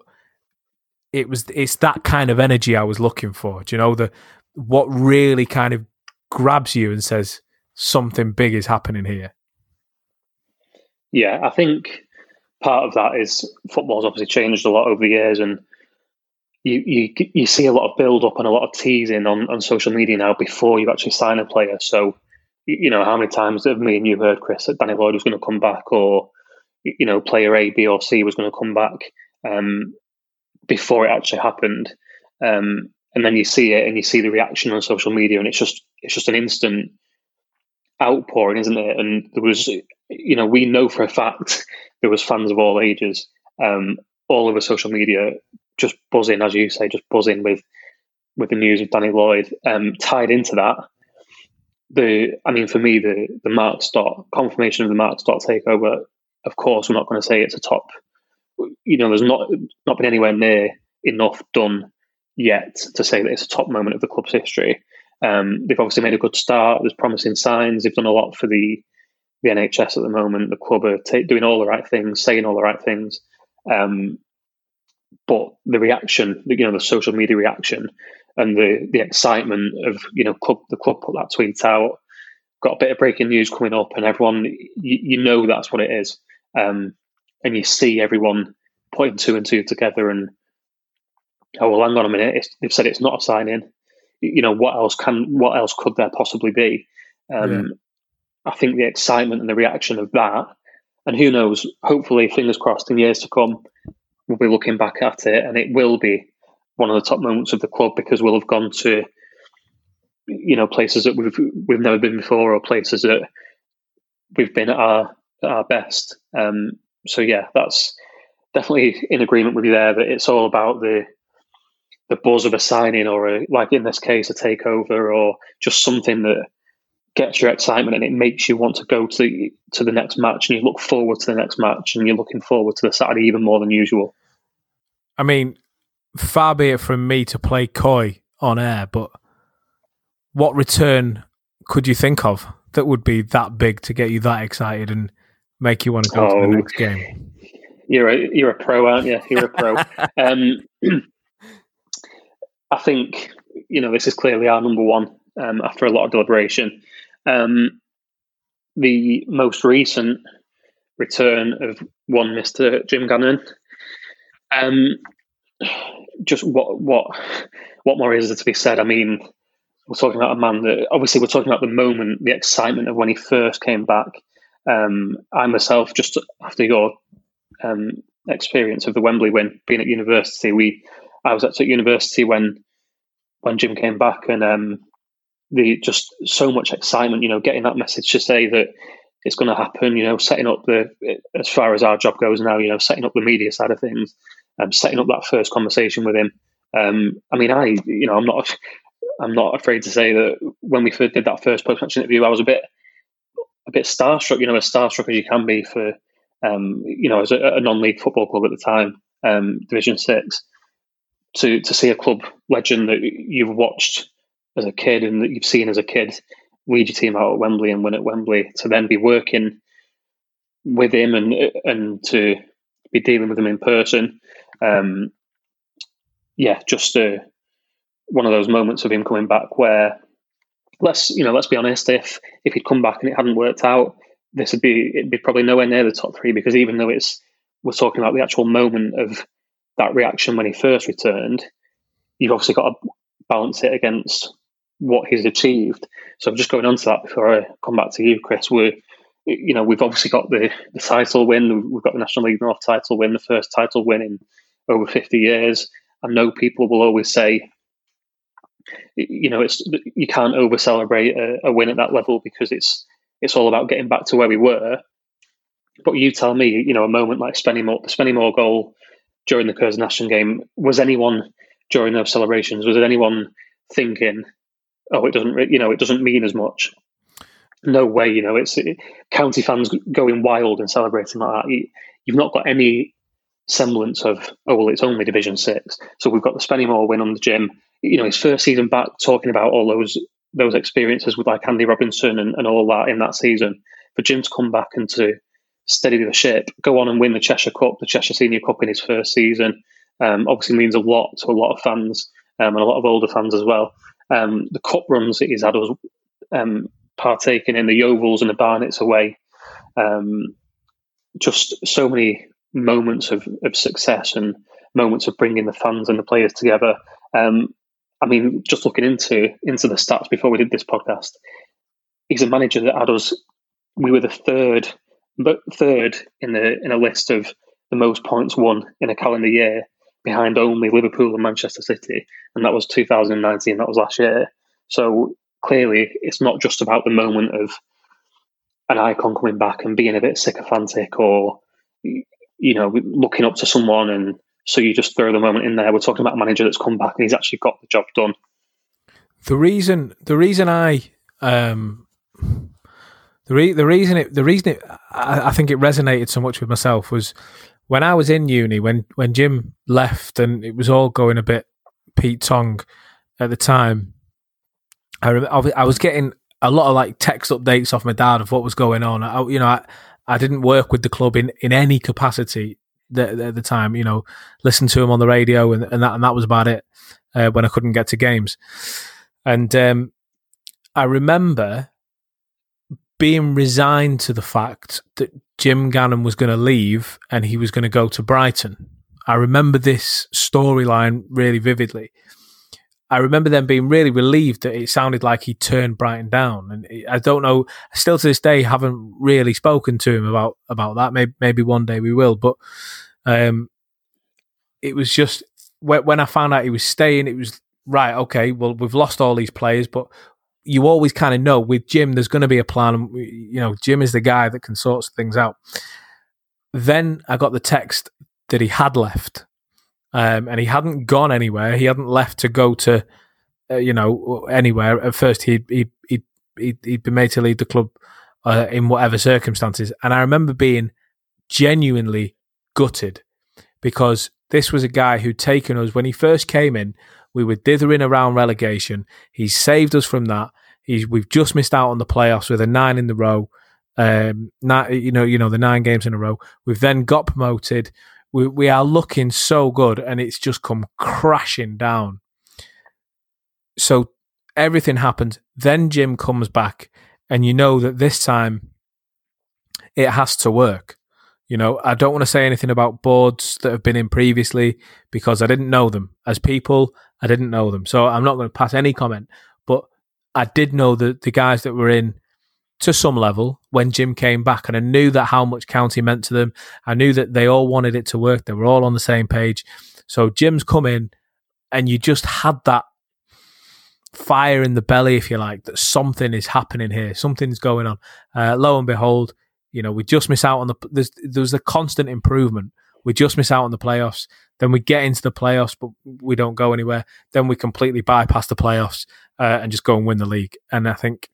it was. It's that kind of energy I was looking for. Do you know the what really kind of grabs you and says something big is happening here? Yeah, I think part of that is football's obviously changed a lot over the years, and you you you see a lot of build up and a lot of teasing on, on social media now before you actually sign a player. So you know, how many times have me and you heard, Chris, that Danny Lloyd was going to come back or, you know, player A, B, or C was going to come back um, before it actually happened. Um, and then you see it and you see the reaction on social media and it's just it's just an instant outpouring, isn't it? And there was, you know, we know for a fact (laughs) there was fans of all ages um, all over social media just buzzing, as you say, just buzzing with with the news of Danny Lloyd. Um, tied into that, the I mean, for me, the the Mark Stott confirmation of the Mark Stott takeover. Of course, we're not going to say it's a top. You know, there's not not been anywhere near enough done yet to say that it's a top moment of the club's history. Um, they've obviously made a good start. There's promising signs. They've done a lot for the the NHS at the moment. The club are t- doing all the right things, saying all the right things. Um, but the reaction, you know, the social media reaction and the the excitement of you know club the club put that tweet out, got a bit of breaking news coming up, and everyone you, you know that's what it is, um, and you see everyone putting two and two together and oh well, hang on a minute, it's, they've said it's not a sign in. You know what else can what else could there possibly be? Um, yeah. I think the excitement and the reaction of that, and who knows, hopefully, fingers crossed, in years to come, we'll be looking back at it and it will be one of the top moments of the club because we'll have gone to you know places that we've we've never been before or places that we've been at our at our best. Um, so yeah, that's definitely in agreement with you there. That it's all about the the buzz of a signing or a, like in this case a takeover or just something that gets your excitement and it makes you want to go to the, to the next match and you look forward to the next match and you're looking forward to the Saturday even more than usual. I mean, far be it from me to play coy on air, but what return could you think of that would be that big to get you that excited and make you want to go oh, to the oh. next game? You're a you're a pro, aren't you? You're a pro. (laughs) um, (clears throat) I think you know this is clearly our number one um, after a lot of deliberation. Um, the most recent return of one Mister Jim Gannon. Um, just what what what more is there to be said? I mean, we're talking about a man that obviously we're talking about the moment, the excitement of when he first came back. Um, I myself, just after your um, experience of the Wembley win, being at university, we I was at university when when Jim came back, and um, the just so much excitement, you know, getting that message to say that it's going to happen, you know, setting up the as far as our job goes now, you know, setting up the media side of things, um, setting up that first conversation with him. Um, I mean, I, you know, I'm not, I'm not afraid to say that when we first did that first post-match interview, I was a bit, a bit starstruck, you know, as starstruck as you can be for, um, you know, as a, a, non-league football club at the time, um, Division Six, to to see a club legend that you've watched as a kid and that you've seen as a kid lead your team out at Wembley and win at Wembley to then be working with him and and to be dealing with him in person. Um, yeah, just uh, one of those moments of him coming back where let's you know let's be honest if if he'd come back and it hadn't worked out this would be it'd be probably nowhere near the top three because even though it's we're talking about the actual moment of that reaction when he first returned you've obviously got to balance it against what he's achieved. So I'm just going on to that before I come back to you, Chris. We, you know, we've obviously got the, the title win. We've got the National League North title win, the first title win in over 50 years. I know people will always say, you know, it's you can't over celebrate a, a win at that level because it's it's all about getting back to where we were. But you tell me, you know, a moment like Spennymoor, the Spennymoor goal during the Curzon Ashton game, was anyone during those celebrations, was anyone thinking, oh, it doesn't, you know, it doesn't mean as much. No way, you know, it's it, county fans going wild and celebrating like that. You, you've not got any semblance of, oh, well, it's only Division Six. So we've got the Spennymoor win on the Jim. You know, his first season back, talking about all those those experiences with like Andy Robinson and, and all that in that season. For Jim to come back and to steady the ship, go on and win the Cheshire Cup, the Cheshire Senior Cup in his first season, um, obviously means a lot to a lot of fans um, and a lot of older fans as well um, the cup runs that he's had us um, partaking in, the Yeovils and the Barnets away. Um, just so many moments of, of success and moments of bringing the fans and the players together. Um, I mean, just looking into into the stats before we did this podcast, he's a manager that had us. We were the third, but third in the in a list of the most points won in a calendar year behind only Liverpool and Manchester City, and that was 2019. That was last year. So clearly, it's not just about the moment of an icon coming back and being a bit sycophantic or you know looking up to someone, and so you just throw the moment in there. We're talking about a manager that's come back and he's actually got the job done. The reason, the reason I, um, the re- the reason it, the reason it, I, I think it resonated so much with myself was when I was in uni, when when Jim left and it was all going a bit Pete Tong at the time, I, I was getting a lot of like text updates off my dad of what was going on. I, you know, I, I didn't work with the club in, in any capacity at the time. You know, listen to him on the radio, and, and that and that was about it. Uh, when I couldn't get to games, and um, I remember being resigned to the fact that Jim Gannon was going to leave and he was going to go to Brighton. I remember this storyline really vividly. I remember them being really relieved that it sounded like he turned Brighton down, and I don't know. Still to this day, haven't really spoken to him about about that. Maybe maybe one day we will, but um, it was just when I found out he was staying, it was right. Okay, well we've lost all these players, but you always kind of know with Jim, there's going to be a plan. You know, Jim is the guy that can sort things out. Then I got the text that he had left, um, and he hadn't gone anywhere. He hadn't left to go to, uh, you know, anywhere. At first, he'd he'd he'd, he'd, he'd been made to leave the club uh, in whatever circumstances. And I remember being genuinely gutted because this was a guy who'd taken us when he first came in. We were dithering around relegation. He saved us from that. He's, we've just missed out on the playoffs with a nine in the row. Um, nine, you know, you know, the nine games in a row. We've then got promoted. We, we are looking so good, and it's just come crashing down. So everything happens. Then Jim comes back, and you know that this time it has to work. You know, I don't want to say anything about boards that have been in previously because I didn't know them. As people, I didn't know them. So I'm not going to pass any comment. But I did know that the guys that were in to some level when Jim came back. And I knew that how much county meant to them. I knew that they all wanted it to work. They were all on the same page. So Jim's come in and you just had that fire in the belly, if you like, that something is happening here. Something's going on. Uh, lo and behold, you know, we just miss out on the. There's there's a constant improvement. We just miss out on the playoffs. Then we get into the playoffs, but we don't go anywhere. Then we completely bypass the playoffs uh, and just go and win the league. And I think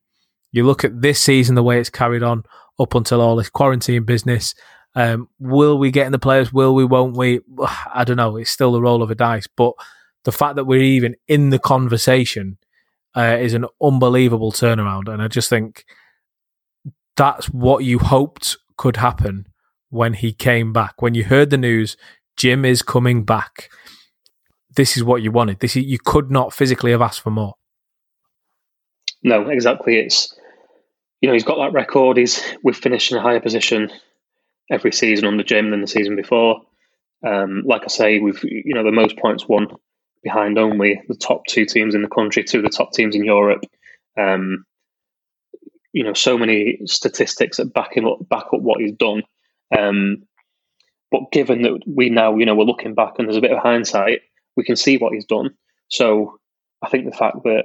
you look at this season, the way it's carried on up until all this quarantine business. Um, will we get in the playoffs? Will we? Won't we? (sighs) I don't know. It's still the roll of a dice. But the fact that we're even in the conversation uh, is an unbelievable turnaround. And I just think that's what you hoped could happen when he came back. When you heard the news, Jim is coming back. This is what you wanted. This is, you could not physically have asked for more. No, exactly. It's you know he's got that record. He's we've finished in a higher position every season under Jim than the season before. Um, like I say, we've you know the most points won behind only the top two teams in the country, two of the top teams in Europe. Um, you know so many statistics that back up, back up what he's done. Um, but given that we now, you know, we're looking back and there's a bit of hindsight, we can see what he's done. So I think the fact that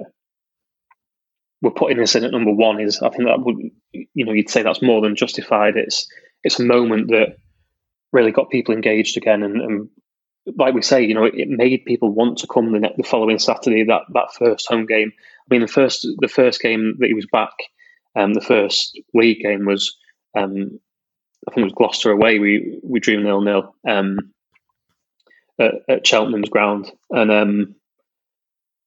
we're putting this in at number one is, I think that would, you know, you'd say that's more than justified. It's it's a moment that really got people engaged again, and, and like we say, you know, it, it, made people want to come the, the following Saturday that that first home game. I mean, the first the first game that he was back um, the first league game was, um, I think it was Gloucester away. We we drew nil nil um, at, at, Cheltenham's ground, and um,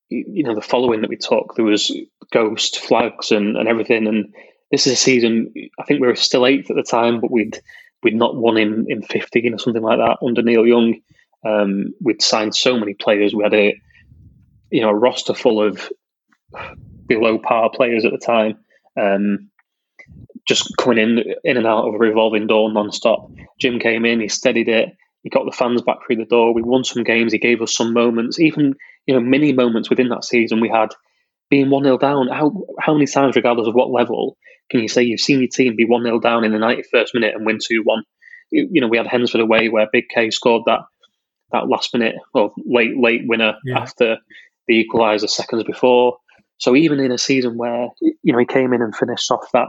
you know the following that we took, there was ghost flags and, and everything. And this is a season. I think we were still eighth at the time, but we'd we'd not won in in fifteen or something like that under Neil Young. Um, we'd signed so many players. We had a you know a roster full of below par players at the time. Um, just coming in in and out of a revolving door non-stop. Jim came in, he steadied it, he got the fans back through the door. We won some games, he gave us some moments, even you know mini moments within that season. We had being one 0 down. How how many times, regardless of what level, can you say you've seen your team be one 0 down in the ninety first minute and win two one? You know, we had Hednesford away where Big K scored that that last minute or late late winner yeah. after the equaliser seconds before. So even in a season where you know he came in and finished off that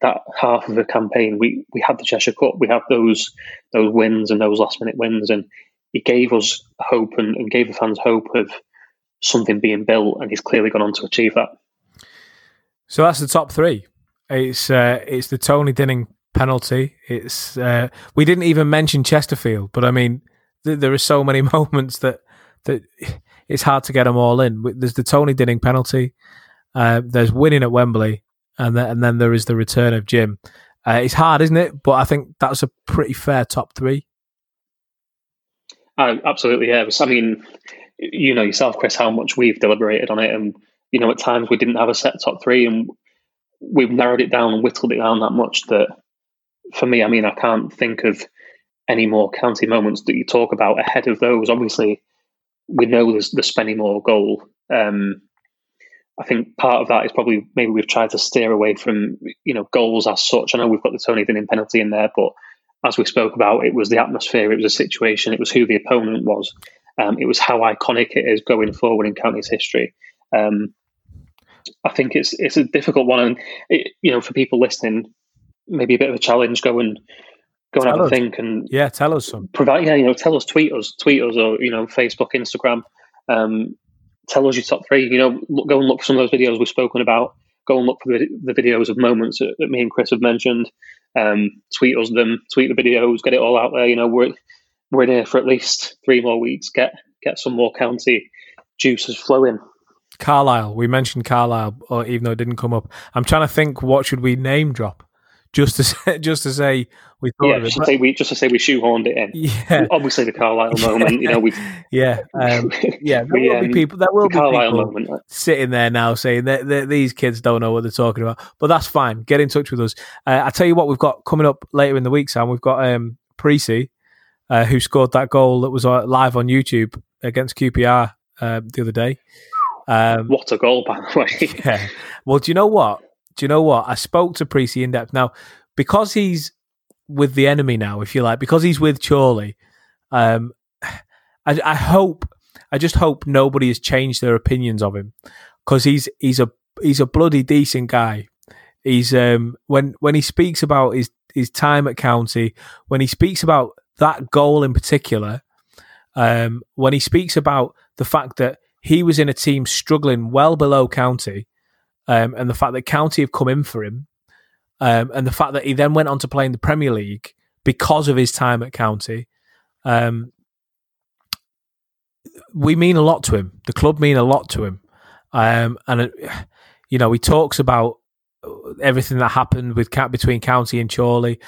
that half of the campaign, we we had the Cheshire Cup, we had those those wins and those last minute wins, and he gave us hope and, and gave the fans hope of something being built, and he's clearly gone on to achieve that. So that's the top three. It's uh, it's the Tony Dinning penalty. It's uh, we didn't even mention Chesterfield, but I mean, th- there are so many (laughs) moments that that it's hard to get them all in. There's the Tony Dinning penalty. Uh, there's winning at Wembley, and then, and then there is the return of Jim. Uh, it's hard, isn't it? But I think that's a pretty fair top three. Uh, absolutely, yeah. I mean, you know yourself, Chris, how much we've deliberated on it, and you know at times we didn't have a set top three, and we've narrowed it down and whittled it down that much that for me, I mean, I can't think of any more county moments that you talk about ahead of those. Obviously, we know there's the Spennymoor goal. Um, I think part of that is probably maybe we've tried to steer away from you know goals as such. I know we've got the Tony Dinning penalty in there, but as we spoke about, it was the atmosphere, it was a situation, it was who the opponent was, um, it was how iconic it is going forward in county's history. Um, I think it's it's a difficult one, and it, you know, for people listening, maybe a bit of a challenge. Go and go and tell have us. a think, and yeah, tell us some. Provide, yeah, you know, tell us, tweet us, tweet us, or you know, Facebook, Instagram. Um, tell us your top three. You know, go and look for some of those videos we've spoken about. Go and look for the, the videos of moments that, that, me and Chris have mentioned. Um, tweet us them, tweet the videos, get it all out there. You know, we're we're in here for at least three more weeks. Get get some more county juices flowing. Carlisle, we mentioned Carlisle, or even though it didn't come up. I'm trying to think, what should we name drop? Just to (laughs) say, just to say we thought yeah, of it. Just to say we just to say we shoehorned it in. Yeah, obviously the Carlisle moment. You know, we (laughs) yeah, um, (laughs) yeah. There we, will um, be people. There will be Carlisle people moment. sitting there now saying that, that, these kids don't know what they're talking about. But that's fine. Get in touch with us. Uh, I tell you what, we've got coming up later in the week, Sam. We've got um, uh, who scored that goal that was uh, live on YouTube against QPR uh, the other day. Um, what a goal, by the way. yeah. Well, do you know what? Do you know what? I spoke to Precy in depth. Now, because he's with the enemy now, if you like, because he's with Chorley, um, (sighs) I, I hope, I just hope nobody has changed their opinions of him because he's he's a he's a bloody decent guy. He's um when when he speaks about his his time at county, when he speaks about that goal in particular, um, when he speaks about the fact that he was in a team struggling well below county, um, and the fact that county have come in for him, um, and the fact that he then went on to play in the Premier League because of his time at county, um, we mean a lot to him. The club mean a lot to him, um, and uh, you know he talks about everything that happened with between County and Chorley,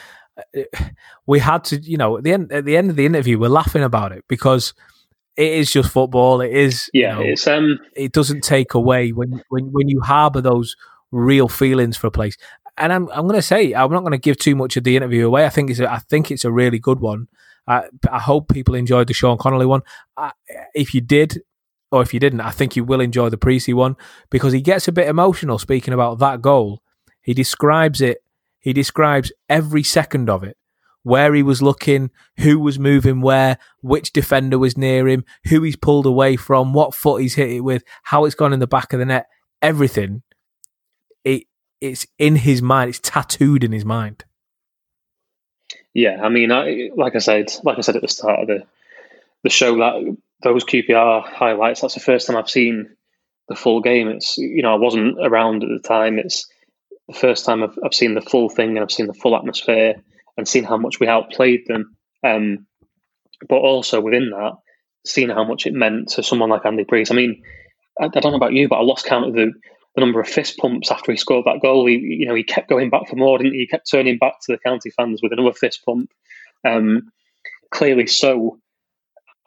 we had to, you know, at the end at the end of the interview, we're laughing about it because it is just football. It is, yeah. You know, it's um, it doesn't take away when when when you harbour those real feelings for a place. And I'm I'm going to say I'm not going to give too much of the interview away. I think it's a, I think it's a really good one. I, I hope people enjoyed the Sean Connolly one. I, if you did, or if you didn't, I think you will enjoy the Precy one because he gets a bit emotional speaking about that goal. He describes it he describes every second of it where he was looking, who was moving where, which defender was near him, who he's pulled away from, what foot he's hit it with, how it's gone in the back of the net, everything. It it's in his mind. It's tattooed in his mind. Yeah, I mean, I, like I said, like I said at the start of the the show, that those QPR highlights. That's the first time I've seen the full game. It's you know I wasn't around at the time. It's the first time I've, I've seen the full thing and I've seen the full atmosphere and seen how much we outplayed them. Um, but also within that, seeing how much it meant to someone like Andy Preece. I mean, I, I, don't know about you, but I lost count of the, the number of fist pumps after he scored that goal. He, you know, he kept going back for more, didn't he? He kept turning back to the county fans with another fist pump. Um, clearly so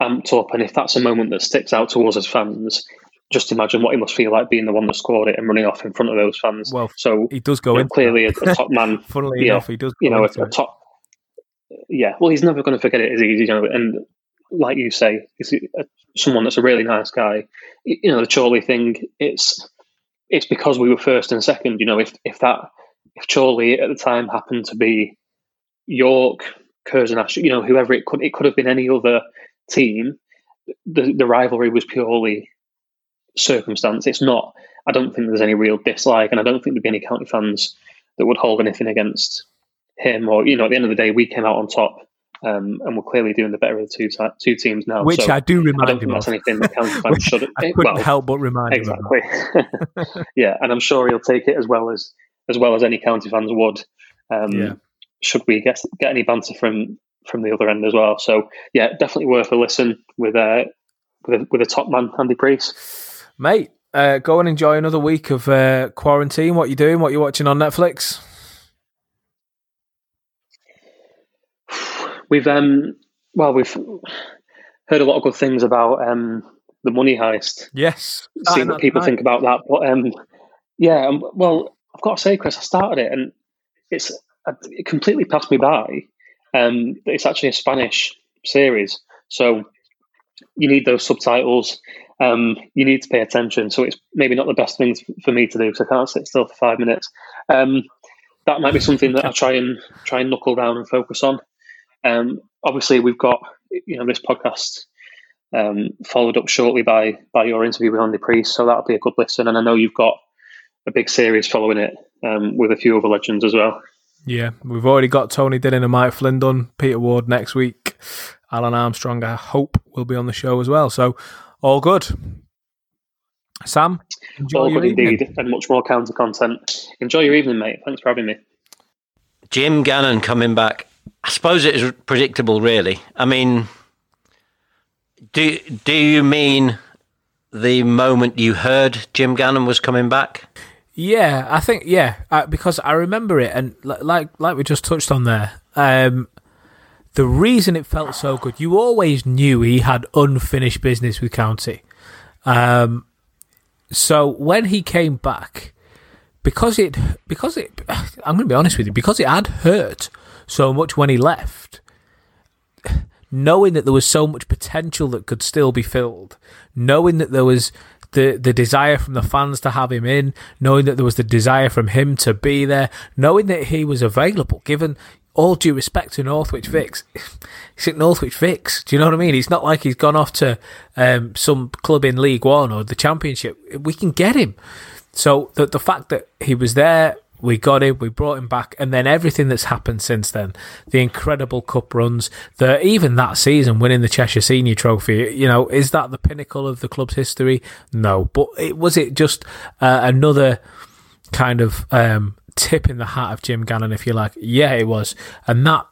amped up, and if that's a moment that sticks out to us as fans, just imagine what he must feel like being the one that scored it and running off in front of those fans. Well, so he does go in clearly a, a, (laughs) top man. Funnily yeah, enough, he does. you know, a, a, top. Yeah, well, he's never going to forget it, is he? You know, and like you say, he's someone that's a really nice guy. You know, the Chorley thing. It's it's because we were first and second. You know, if if that if Chorley at the time happened to be York, Curzon, you know, whoever it could, it could have been any other team. The the rivalry was purely circumstance. It's not. I don't think there's any real dislike, and I don't think there'd be any county fans that would hold anything against him. Or you know, at the end of the day, we came out on top, um, and we're clearly doing the better of the two two teams now. Which so I do remind I don't think that's of. anything that county (laughs) fans should. I couldn't well, help but remind exactly. (laughs) yeah, and I'm sure he'll take it as well as as well as any county fans would. Um, yeah. Should we get get any banter from from the other end as well? So yeah, definitely worth a listen with uh, with a, with a top man, Andy Preece. Mate, uh, go and enjoy another week of uh, quarantine. What you doing? What you watching on Netflix? We've um, well, we've heard a lot of good things about um, the money heist. Yes, See what people think about that. But um, yeah, um, well, I've got to say, Chris, I started it and it's it completely passed me by. Um, it's actually a Spanish series, so you need those subtitles. Um, you need to pay attention. So it's maybe not the best thing for me to do because I can't sit still for five minutes. Um, that might be something that I try and try and knuckle down and focus on. Um, obviously, we've got you know this podcast um, followed up shortly by by your interview with Andy Preece, so that'll be a good listen. And I know you've got a big series following it um, with a few other legends as well. Yeah, we've already got Tony Dillon and Mike Flynn done. Peter Ward next week. Alan Armstrong, I hope, will be on the show as well. So, all good. Sam, all good evening. indeed, and much more counter content. Enjoy your evening, mate. Thanks for having me. Jim Gannon coming back. I suppose it is predictable, really. I mean, do do you mean the moment you heard Jim Gannon was coming back? Yeah, I think yeah, uh, because I remember it, and like like we just touched on there, um, the reason it felt so good, you always knew he had unfinished business with County. Um, so when he came back, because it because it, (sighs) I'm going to be honest with you, because it had hurt so much when he left. Knowing that there was so much potential that could still be filled, knowing that there was the the desire from the fans to have him in, knowing that there was the desire from him to be there, knowing that he was available. Given all due respect to Northwich Vics, (laughs) he's at Northwich Vics. Do you know what I mean? It's not like he's gone off to um, some club in League One or the Championship. We can get him. So the the fact that he was there we got him, we brought him back, and then everything that's happened since then, the incredible cup runs, the even that season winning the Cheshire Senior Trophy, you know, is that the pinnacle of the club's history? No, but it was it just uh, another kind of um, tip in the hat of Jim Gannon, if you like. Yeah, it was, and that.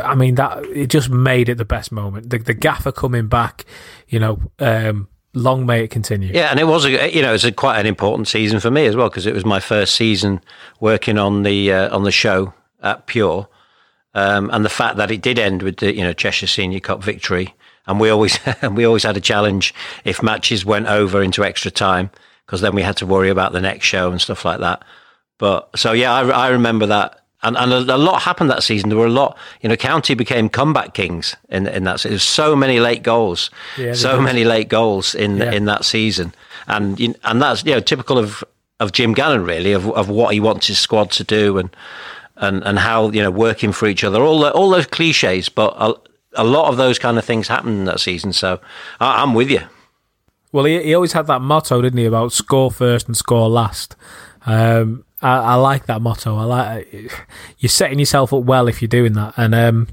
I mean that it just made it the best moment. The, the gaffer coming back, you know, um, long may it continue. Yeah, and it was a you know it was a quite an important season for me as well because it was my first season working on the uh, on the show at Pure, um, and the fact that it did end with the you know Cheshire Senior Cup victory, and we always (laughs) we always had a challenge if matches went over into extra time because then we had to worry about the next show and stuff like that. But so yeah, I, I remember that and, and a, a, lot happened that season. There were a lot, you know, County became comeback kings in in that. There's so many late goals, yeah, so many late goals in yeah. in that season, and and that's you know typical of of Jim Gannon really of of what he wants his squad to do and and and how you know working for each other. All the, all those cliches, but a, a lot of those kind of things happened in that season. So I, I'm with you. Well, he, he always had that motto, didn't he, about score first and score last. Um, I, I, like that motto. I like you're setting yourself up well if you're doing that, and um,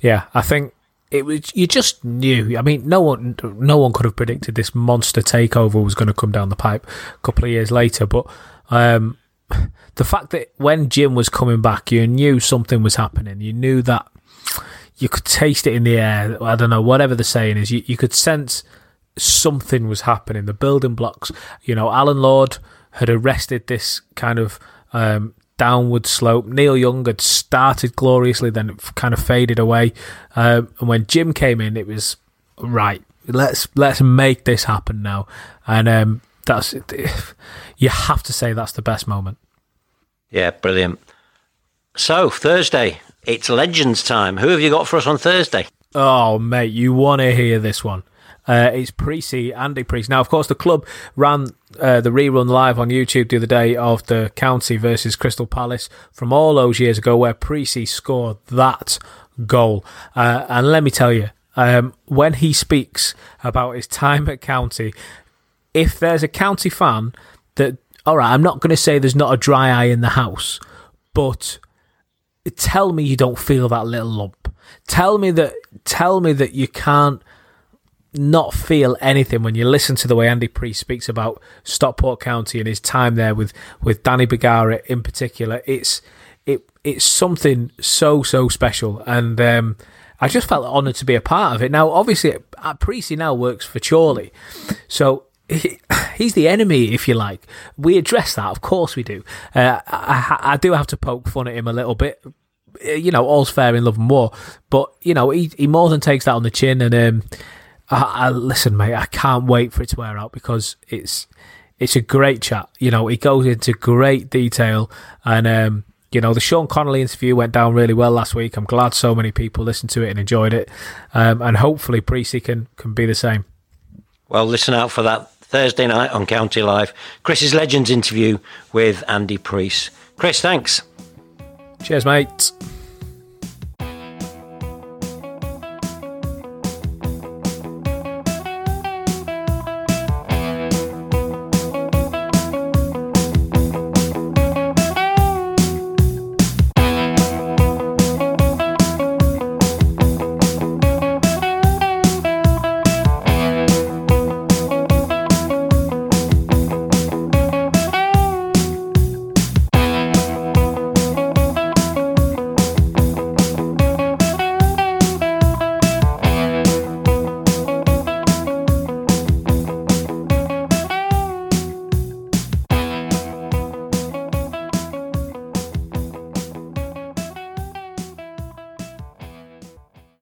yeah, I think it was. You just knew. I mean, no one, no one could have predicted this monster takeover was going to come down the pipe a couple of years later. But um, the fact that when Jim was coming back, you knew something was happening. You knew that you could taste it in the air. I don't know, whatever the saying is. You, you could sense something was happening. The building blocks. You know, Alan Lord had arrested this kind of um, downward slope. Neil Young had started gloriously, then it kind of faded away. Um, and when Jim came in, it was right. Let's let's make this happen now, and um, that's (laughs) you have to say that's the best moment. Yeah, brilliant. So Thursday, it's Legends time. Who have you got for us on Thursday? Oh, mate, you want to hear this one? Uh, it's Precy, Andy Preece. Now, of course, the club ran uh, the rerun live on YouTube the other day of the County versus Crystal Palace from all those years ago, where Precy scored that goal. Uh, and let me tell you, um, when he speaks about his time at County, if there's a County fan that, all right, I'm not going to say there's not a dry eye in the house, but tell me you don't feel that little lump. Tell me that. Tell me that you can't not feel anything when you listen to the way Andy Preece speaks about Stockport County and his time there with with Danny Bergara in particular. It's it it's something so so special, and um, I just felt honoured to be a part of it. Now, obviously, Preece now works for Chorley, so he, (laughs) he's the enemy, if you like. We address that, of course we do. Uh, I, I, do have to poke fun at him a little bit. Uh, you know, all's fair in love and war, but you know, he he more than takes that on the chin. And um, I, I listen, mate, I can't wait for it to wear out because it's it's a great chat. You know, it goes into great detail and. Um, you know, the Sean Connolly interview went down really well last week. I'm glad so many people listened to it and enjoyed it. Um, and hopefully Preece can, can be the same. Well, listen out for that Thursday night on County Live. Chris's Legends interview with Andy Preece. Chris, thanks. Cheers, mate.